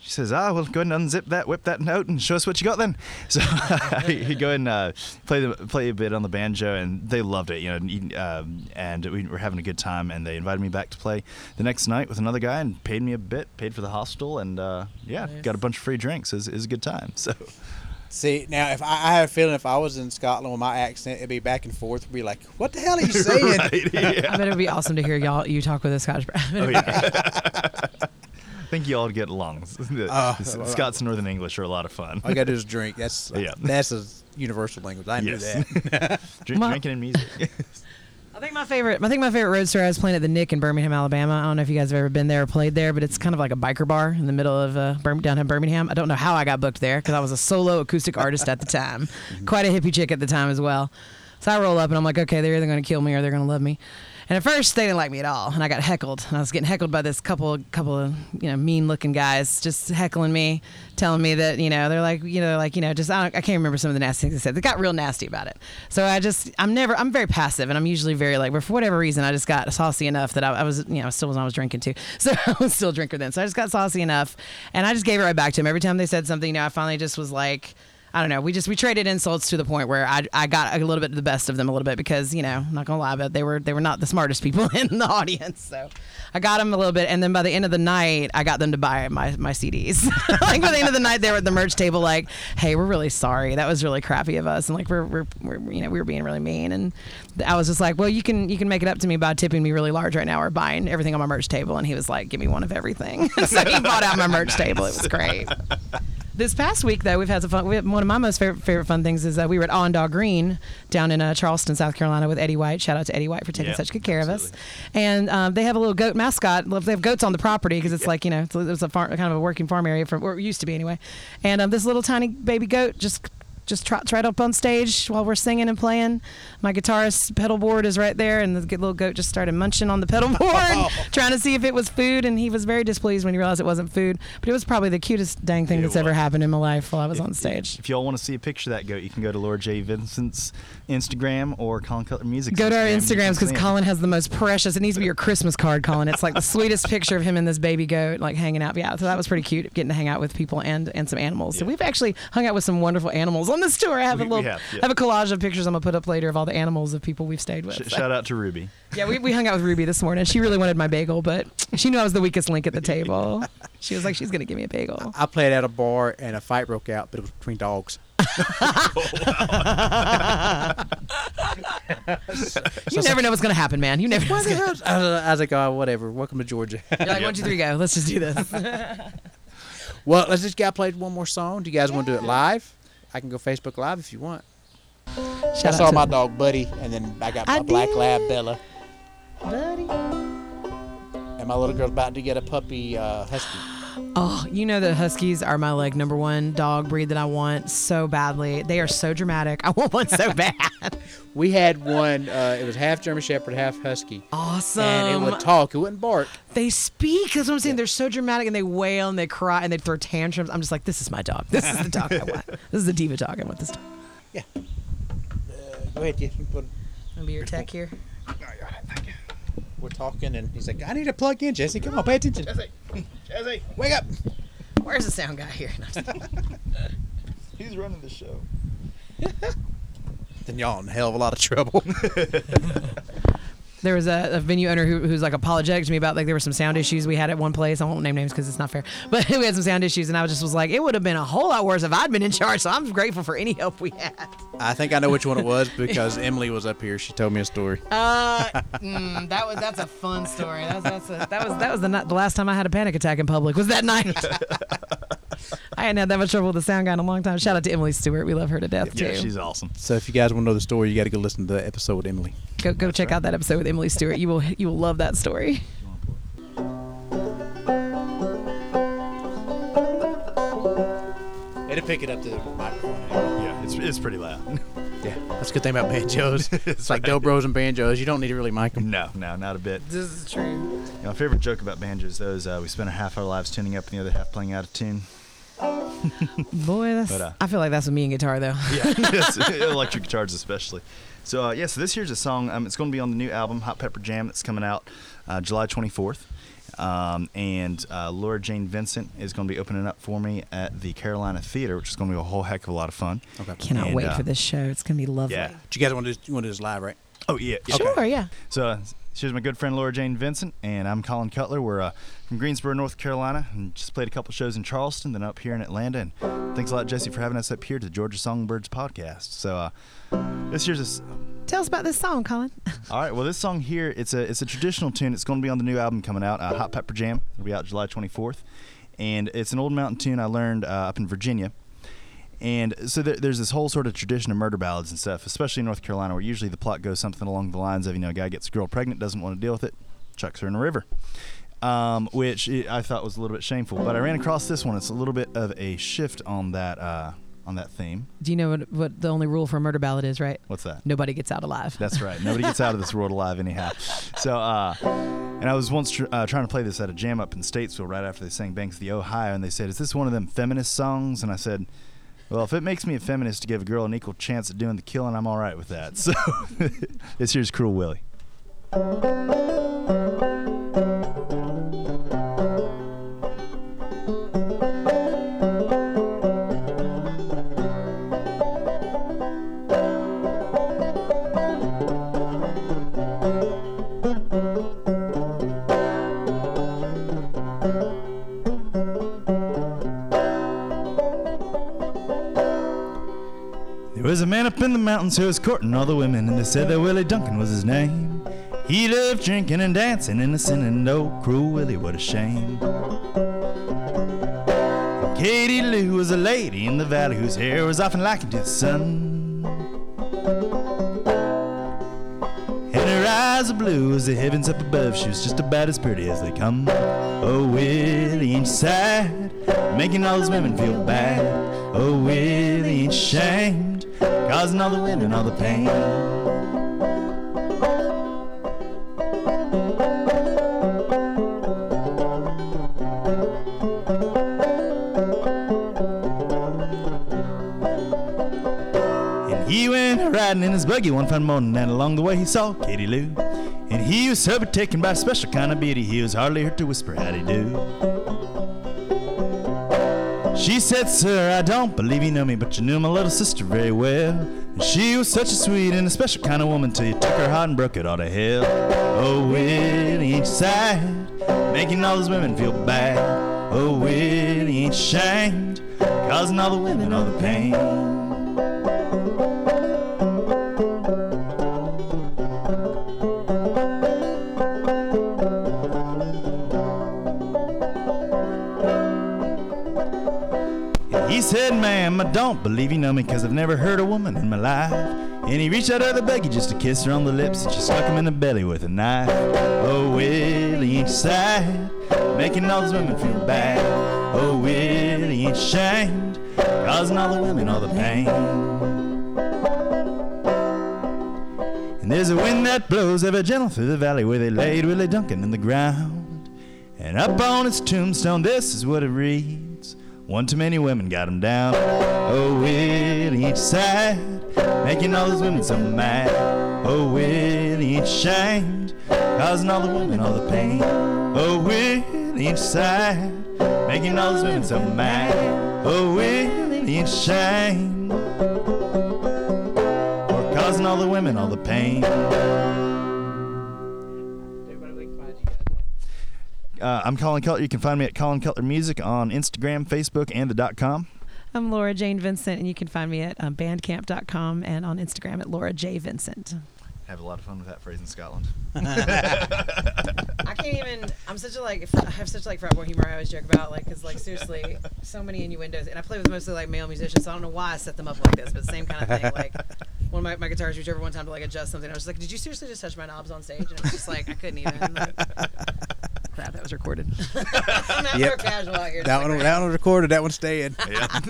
She says, ah, well, go ahead and unzip that, whip that note, and show us what you got then. So he go and uh, play the, play a bit on the banjo, and they loved it, you know. And, he- um, and we were having a good time, and they invited me back to play the next night with another guy, and paid me a bit, paid for the hostel, and uh, yeah, Nice. got a bunch of free drinks. It was, it was a good time. So See now, if I, I have a feeling if I was in Scotland with my accent, it'd be back and forth. It'd be like, "What the hell are you saying?" Right, yeah. I bet it'd be awesome to hear y'all you talk with a Scottish. Oh, yeah. I think you all get along. Uh, Scots and Northern English are a lot of fun. All you gotta do is drink. That's Yeah. that's a universal language. I knew Yes. that. Drink, My- drinking and music. I think my favorite, I think my favorite road story. I was playing at the Nick in Birmingham, Alabama. I don't know if you guys have ever been there or played there, but it's kind of like a biker bar in the middle of uh, Bir- downtown Birmingham. I don't know how I got booked there because I was a solo acoustic artist at the time, quite a hippie chick at the time as well. So I roll up and I'm like, okay, they're either going to kill me or they're going to love me. And at first they didn't like me at all, and I got heckled. And I was getting heckled by this couple, couple of you know mean looking guys, just heckling me, telling me that you know they're like you know like you know just I, I can't remember some of the nasty things they said. They got real nasty about it. So I just I'm never I'm very passive, and I'm usually very like, but for whatever reason I just got saucy enough that I, I was you know still when I was drinking too, so I was still a drinker then. So I just got saucy enough, and I just gave it right back to them every time they said something. You know, I finally just was like. I don't know. We just we traded insults to the point where I I got a little bit of the best of them a little bit because you know I'm not gonna lie, but they were they were not the smartest people in the audience. So I got them a little bit, and then by the end of the night, I got them to buy my my CDs. like by the end of the night, they were at the merch table, like, "Hey, we're really sorry. That was really crappy of us, and like we're we're, we're you know we were being really mean." And I was just like, "Well, you can you can make it up to me by tipping me really large right now or buying everything on my merch table." And he was like, "Give me one of everything." so he bought out my merch table. It was great. This past week, though, we've had some fun. We have, one of my most favorite, favorite fun things is that we were at Awendaw Green down in uh, Charleston, South Carolina, with Eddie White. Shout out to Eddie White for taking Yeah, such good care of us. And um, they have a little goat mascot. They have goats on the property because it's like you know it's, it's a farm, kind of a working farm area for or it used to be anyway. And um, this little tiny baby goat just just trots right up on stage while we're singing and playing. My guitarist pedal board is right there, and the little goat just started munching on the pedal board, trying to see if it was food. And he was very displeased when he realized it wasn't food. But it was probably the cutest dang thing It that's ever happened in my life while I was on stage. If y'all want to see a picture of that goat, you can go to Laura J. Vincent's Instagram or Colin Cutler Music. Go to our Instagrams because. Colin has the most precious. It needs to be your Christmas card, Colin. It's like the sweetest picture of him and this baby goat, like hanging out. Yeah, so that was pretty cute, getting to hang out with people and and some animals. So we've actually hung out with some wonderful animals on this tour. I have We- a little, have, yeah. I have a collage of pictures I'm gonna put up later of all the animals of people we've stayed with. Sh- So- shout out to Ruby. yeah, we, we hung out with Ruby this morning. She really wanted my bagel, but she knew I was the weakest link at the table. She was like, she's gonna give me a bagel. I played at a bar and a fight broke out, but it was between dogs. You never know what's gonna happen, man. You never know. What's the gonna, hell? I was, I was like, oh, whatever. Welcome to Georgia. you're like, one, two, three, go. Let's just do this. well, let's just get played one more song. Do you guys want to do it live? I can go Facebook Live if you want. Shout I out saw to my dog Buddy, and then I got my I black did. lab Bella, buddy. My little girl's about to get a puppy uh, husky. Oh, you know the Huskies are my like number one dog breed that I want so badly. They are so dramatic. I want one so bad. We had one. Uh, it was half German Shepherd, half Husky, Awesome. and it would talk. It wouldn't bark. they speak. That's what I'm saying. They're so dramatic and they wail and they cry and they throw tantrums. I'm just like, this is my dog. This is the dog I want. This is the diva dog. I want this dog. Yeah. Uh, go ahead, Jesse. Put, Gonna be your tech here. We're talking, and he's like, "I need to plug in, Jesse. Come on, pay attention. Jesse, Jesse, Wake up." Where's the sound guy here? he's running the show. Then y'all in a hell of a lot of trouble. there was a, a venue owner who, who's like apologetic to me about like there were some sound issues we had at one place. I won't name names because it's not fair, but we had some sound issues, and I was just was like, it would have been a whole lot worse if I'd been in charge. So I'm grateful for any help we had. I think I know which one it was because Emily was up here. She told me a story. Uh, mm, that was that's a fun story. That's, that's a, that was that was the the last time I had a panic attack in public. Was that night? I hadn't had that much trouble with the sound guy in a long time. Shout out to Emily Stewart. We love her to death too. Yeah, she's awesome. So if you guys want to know the story, you got to go listen to the episode with Emily. go go check out that episode with Emily Stewart. You will you will love that story. It'll pick it up to the microphone. Yeah, it's, it's pretty loud. Yeah, that's a good thing about banjos. it's like dobros and banjos. You don't need to really mic them. no, no, not a bit. This is true. You know, my favorite joke about banjos, though, is uh, we spend a half our lives tuning up and the other half playing out of tune. Boy, that's. But, uh, I feel like that's with me and guitar though. Yeah, yes, electric guitars especially. So uh, yeah, so this here's a song. Um, it's going to be on the new album Hot Pepper Jam that's coming out uh, July 24th. Um, and uh, Laura Jane Vincent is going to be opening up for me at the Carolina Theater, which is going to be a whole heck of a lot of fun. Okay. Cannot And, wait uh, for this show. It's gonna be lovely. Yeah. But you guys want to do, you want to do this live, right? Oh yeah. Sure. Yeah. So uh, she's my good friend Laura Jane Vincent, and I'm Colin Cutler. We're uh, from Greensboro, North Carolina, and just played a couple shows in Charleston, then up here in Atlanta. And thanks a lot, Jesse, for having us up here to the Georgia Songbirds podcast. So uh, this here's a s- Tell us about this song, Colin. All right. Well, this song here, it's a it's a traditional tune. It's going to be on the new album coming out, uh, Hot Pepper Jam. It'll be out July 24th, and it's an old mountain tune I learned uh, up in Virginia. And so there, there's this whole sort of tradition of murder ballads and stuff, especially in North Carolina, where usually the plot goes something along the lines of, you know, a guy gets a girl pregnant, doesn't want to deal with it, chucks her in a river. Um, which i thought was a little bit shameful, but I ran across this one. It's a little bit of a shift on that uh, on that theme. Do you know what, what the only rule for a murder ballad is, right? What's that? Nobody gets out alive. That's right. Nobody gets out of this world alive anyhow. So, uh, and I was once tr- uh, trying to play this at a jam up in Statesville right after they sang Banks of the Ohio, and they said, "Is this one of them feminist songs?" And I said, "Well, if it makes me a feminist to give a girl an equal chance at doing the killing, I'm all right with that." So, this here's Cruel Willie. Was a man up in the mountains who was courting all the women, and they said that Willie Duncan was his name. He loved drinking and dancing, innocent and oh, cruel Willie, what a shame. Katie Lou was a lady in the valley whose hair was often likened to the sun. And her eyes are blue as the heavens up above. She was just about as pretty as they come. Oh, Willie ain't sad, making all those women feel bad. Oh, Willie ain't shamed, causing all the women all the pain. And he went riding in his buggy one fine morning, and along the way he saw Katie Lou. And he was so taken by a special kind of beauty, he was hardly heard to whisper howdy do. She said, Sir, I don't believe you know me, but you knew my little sister very well. And she was such a sweet and a special kind of woman till you took her heart and broke it all to hell. Oh, Willie ain't sad, making all those women feel bad. Oh, Willie ain't shamed, causing all the women all the pain. Ma'am, I don't believe he know me because I've never heard a woman in my life. And he reached out of the buggy just to kiss her on the lips and she stuck him in the belly with a knife. Oh, Willie ain't sad, making all those women feel bad. Oh, Willie ain't shamed, causing all the women all the pain. And there's a wind that blows ever gentle through the valley where they laid Willie Duncan in the ground. And up on his tombstone, this is what it reads One too many women got him down. Oh, Willie ain't sad, making all those women so mad. Oh, Willie ain't shamed, causing all the women all the pain. Oh, Willie ain't sad, making all those women so mad. Oh, Willie ain't shamed, or causing all the women all the pain. Uh, I'm Colin Cutler. You can find me at Colin Cutler Music on Instagram, Facebook, and the dot com. I'm Laura Jane Vincent, and you can find me at um, bandcamp.com and on Instagram at Laura J Vincent. Have a lot of fun with that phrase in Scotland. I can't even. I'm such a like. I have such like frat boy humor. I always joke about like because like seriously, so many innuendos, and I play with mostly like male musicians. So I don't know why I set them up like this, but same kind of thing. Like one of my, my guitars reached over one time to like adjust something. I was just like, "Did you seriously just touch my knobs on stage?" And I was just like, I couldn't even. Like, crap, that was recorded. I'm not Yep. real casual out here. That one, like, that one recorded. That one's staying. yeah.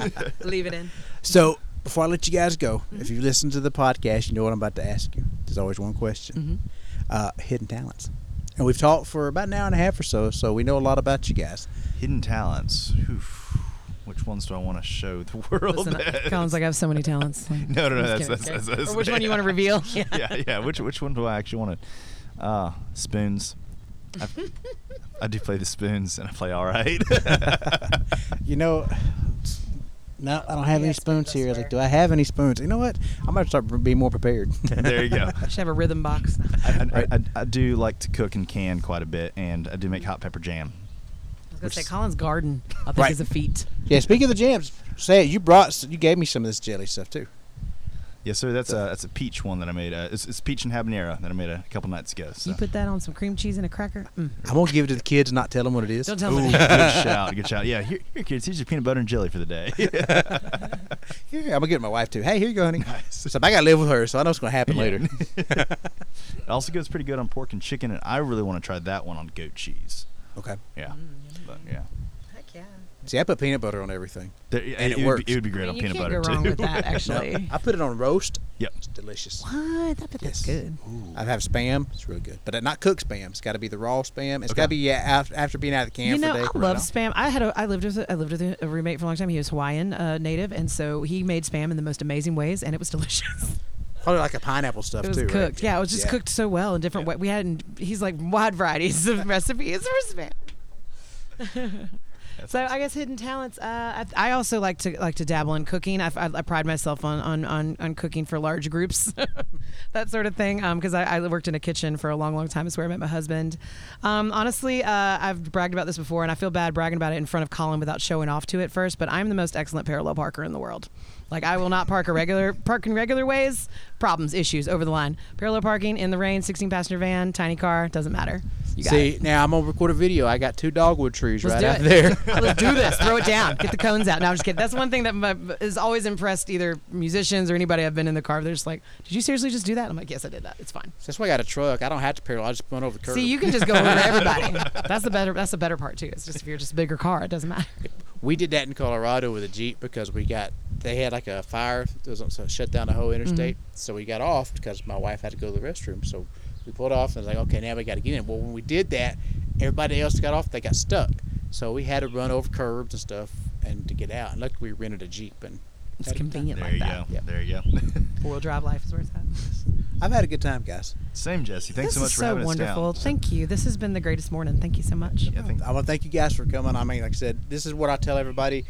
Leave it in. So before I let you guys go, if you listen to the podcast, you know what I'm about to ask you. There's always one question: uh, hidden talents. And we've talked for about an hour and a half or so, so we know a lot about you guys. Hidden talents. Oof. Which ones do I want to show the world? Listen, Colin's like, I have so many talents. Like, No, no, no, I'm that's- kidding, that's- okay? that's- Or which one do you want to reveal? Yeah. yeah, yeah. Which which one do I actually want to? Uh, spoons. I, I do play the spoons, and I play all right. You know, no, I don't have He any spoons, spoons here. I was like, do I have any spoons? You know what? I'm gonna start being more prepared. there you go. I should have a rhythm box. I, I, I, I do like to cook and can quite a bit, and I do make hot pepper jam. I was gonna say is- Colin's garden. I think Right. is a feat. yeah. Speaking of the jams, say. You brought, you gave me some of this jelly stuff too. Yes, sir. That's a that's a peach one that I made. Uh, it's, it's peach and habanero that I made a couple nights ago. So. You put that on some cream cheese and a cracker. Mm. I'm gonna give it to the kids and not tell them what it is. Don't tell Ooh, me. good shout, good shout. Yeah, here, here, kids. Here's your peanut butter and jelly for the day. Yeah, I'm gonna give it my wife too. Hey, here you go, honey. Nice. So I gotta live with her, so I know what's gonna happen Yeah. later. it also goes pretty good on pork and chicken, and I really want to try that one on goat cheese. okay. Yeah, Mm, but yeah. See, I put peanut butter on everything. There- And it would works. Be, it would be great I on mean, you peanut can't butter go wrong too. with that, actually. I put it on roast. Yep. It's delicious. What? I bet that's Yes. good. I have spam. It's really good, but not cooked spam. It's got to be the raw spam. It's Okay. got to be yeah, after, after being out of the can You know, for a day. I love spam. I had a, I lived with a, I lived with a, a roommate for a long time. He was Hawaiian uh, native, and so he made spam in the most amazing ways, and it was delicious. Probably like a pineapple stuff it was too. right? cooked. Yeah, it was just Yeah. cooked so well in different Yeah. ways. We had, he's like wide varieties of recipes for spam. So awesome. I guess hidden talents. Uh, I, I also like to like to dabble in cooking. I, I, I pride myself on, on, on, on cooking for large groups, that sort of thing. Because I, I worked in a kitchen for a long, long time. It's where I met my husband. Um, honestly, uh, I've bragged about this before, and I feel bad bragging about it in front of Colin without showing off to it first. But I'm the most excellent parallel parker in the world. Like I will not park a regular park in regular ways. Problems, issues over the line. Parallel parking in the rain, 16 passenger van, tiny car, doesn't matter. You got See, it. now I'm gonna record a video. I got two dogwood trees Let's right out it. there. Let's do this. Throw it down. Get the cones out. No, I'm just kidding. That's one thing that my, has always impressed either musicians or anybody I've been in the car. They're just like, "Did you seriously just do that?" I'm like, "Yes, I did that. It's fine." That's why I got a truck. I don't have to parallel. I just run over the curb. See, you can just go over everybody. That's the better. That's the better part too. It's just if you're just a bigger car, it doesn't matter. we did that in Colorado with a Jeep because we got they had like a fire that was so shut down the whole interstate. Mm-hmm. So we got off because my wife had to go to the restroom. So we pulled off and was like, okay, now we got to get in. Well, when we did that, everybody else got off. They got stuck. So we had to run over curbs and stuff and to get out. And luckily, we rented a Jeep and It's had a convenient There like you that. go. Yep. There you go. Four wheel drive life is where it's at. I've had a good time, guys. Same, Jesse. Thanks this so much is for so having wonderful. us down. Wonderful. Thank you. This has been the greatest morning. Thank you so much. Yeah, thank, I want to thank you guys for coming. I mean, like I said, this is what I tell everybody.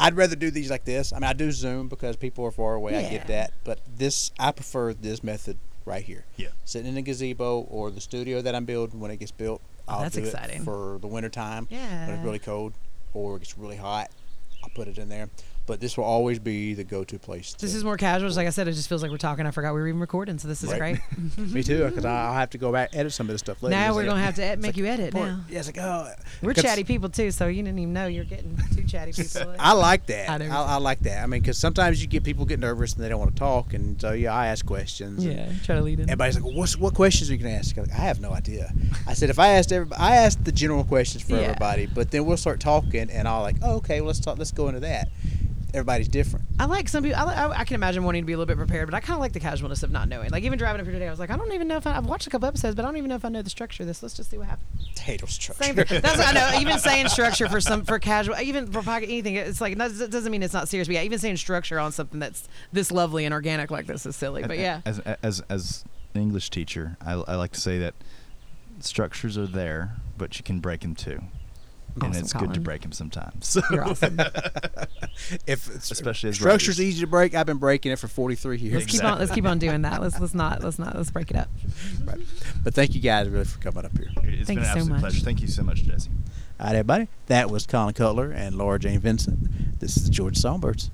I'd rather do these like this. I mean, I do Zoom because people are far away. I get that, but this I prefer this method right here. Yeah. Sitting in a gazebo or the studio that I'm building when it gets built. Oh, I'll that's do exciting. it for the winter time when it's really cold or it gets really hot. I'll put it in there. But this will always be the go-to place. This to- is more casual. Just like I said, it just feels like we're talking. I forgot we were even recording, so this is Right. great. me too because I'll have to go back edit some of this stuff later. now It's we're like- gonna have to ed- make you edit now. Yeah, it's like oh, We're chatty people too, so you didn't even know you're getting two chatty people. I like that. I I, do. I, like that. I mean, because sometimes you get people get nervous and they don't want to talk, and so yeah, I ask questions. and yeah, try to lead in. Everybody's like, well, "What's what questions are you gonna ask?" I'm like, I have no idea. I said, if I asked everybody, I asked the general questions for Yeah. everybody, but then we'll start talking, and I'll like, oh, okay, well, let's talk. Let's go into that. Everybody's different. I like some people. I, li- I, I can imagine wanting to be a little bit prepared, but I kind of like the casualness of not knowing. Like even driving up here today, I was like, I don't even know if I, I've watched a couple episodes, but I don't even know if I know the structure of this. Let's just see what happens. Potato structure. Same. That's what I know. Even saying structure for some for casual, even for pocket anything, it's like that doesn't mean it's not serious. But yeah, even saying structure on something that's this lovely and organic like this is silly. But yeah, As as as an English teacher, I, I like to say that structures are there, but you can break them too. And Awesome, it's good to break them sometimes. So you're awesome. if it's, Especially as structure's easy to break, I've been breaking it for 43 years. Let's keep on. Let's keep on doing that. Let's let's not let's not let's break it up. Right. But thank you guys really for coming up here. It's Thank been you an so absolute much. pleasure. Thank you so much, Jesse. All right, everybody. That was Colin Cutler and Laura Jane Vincent. This is the Georgia Songbirds.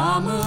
Mama,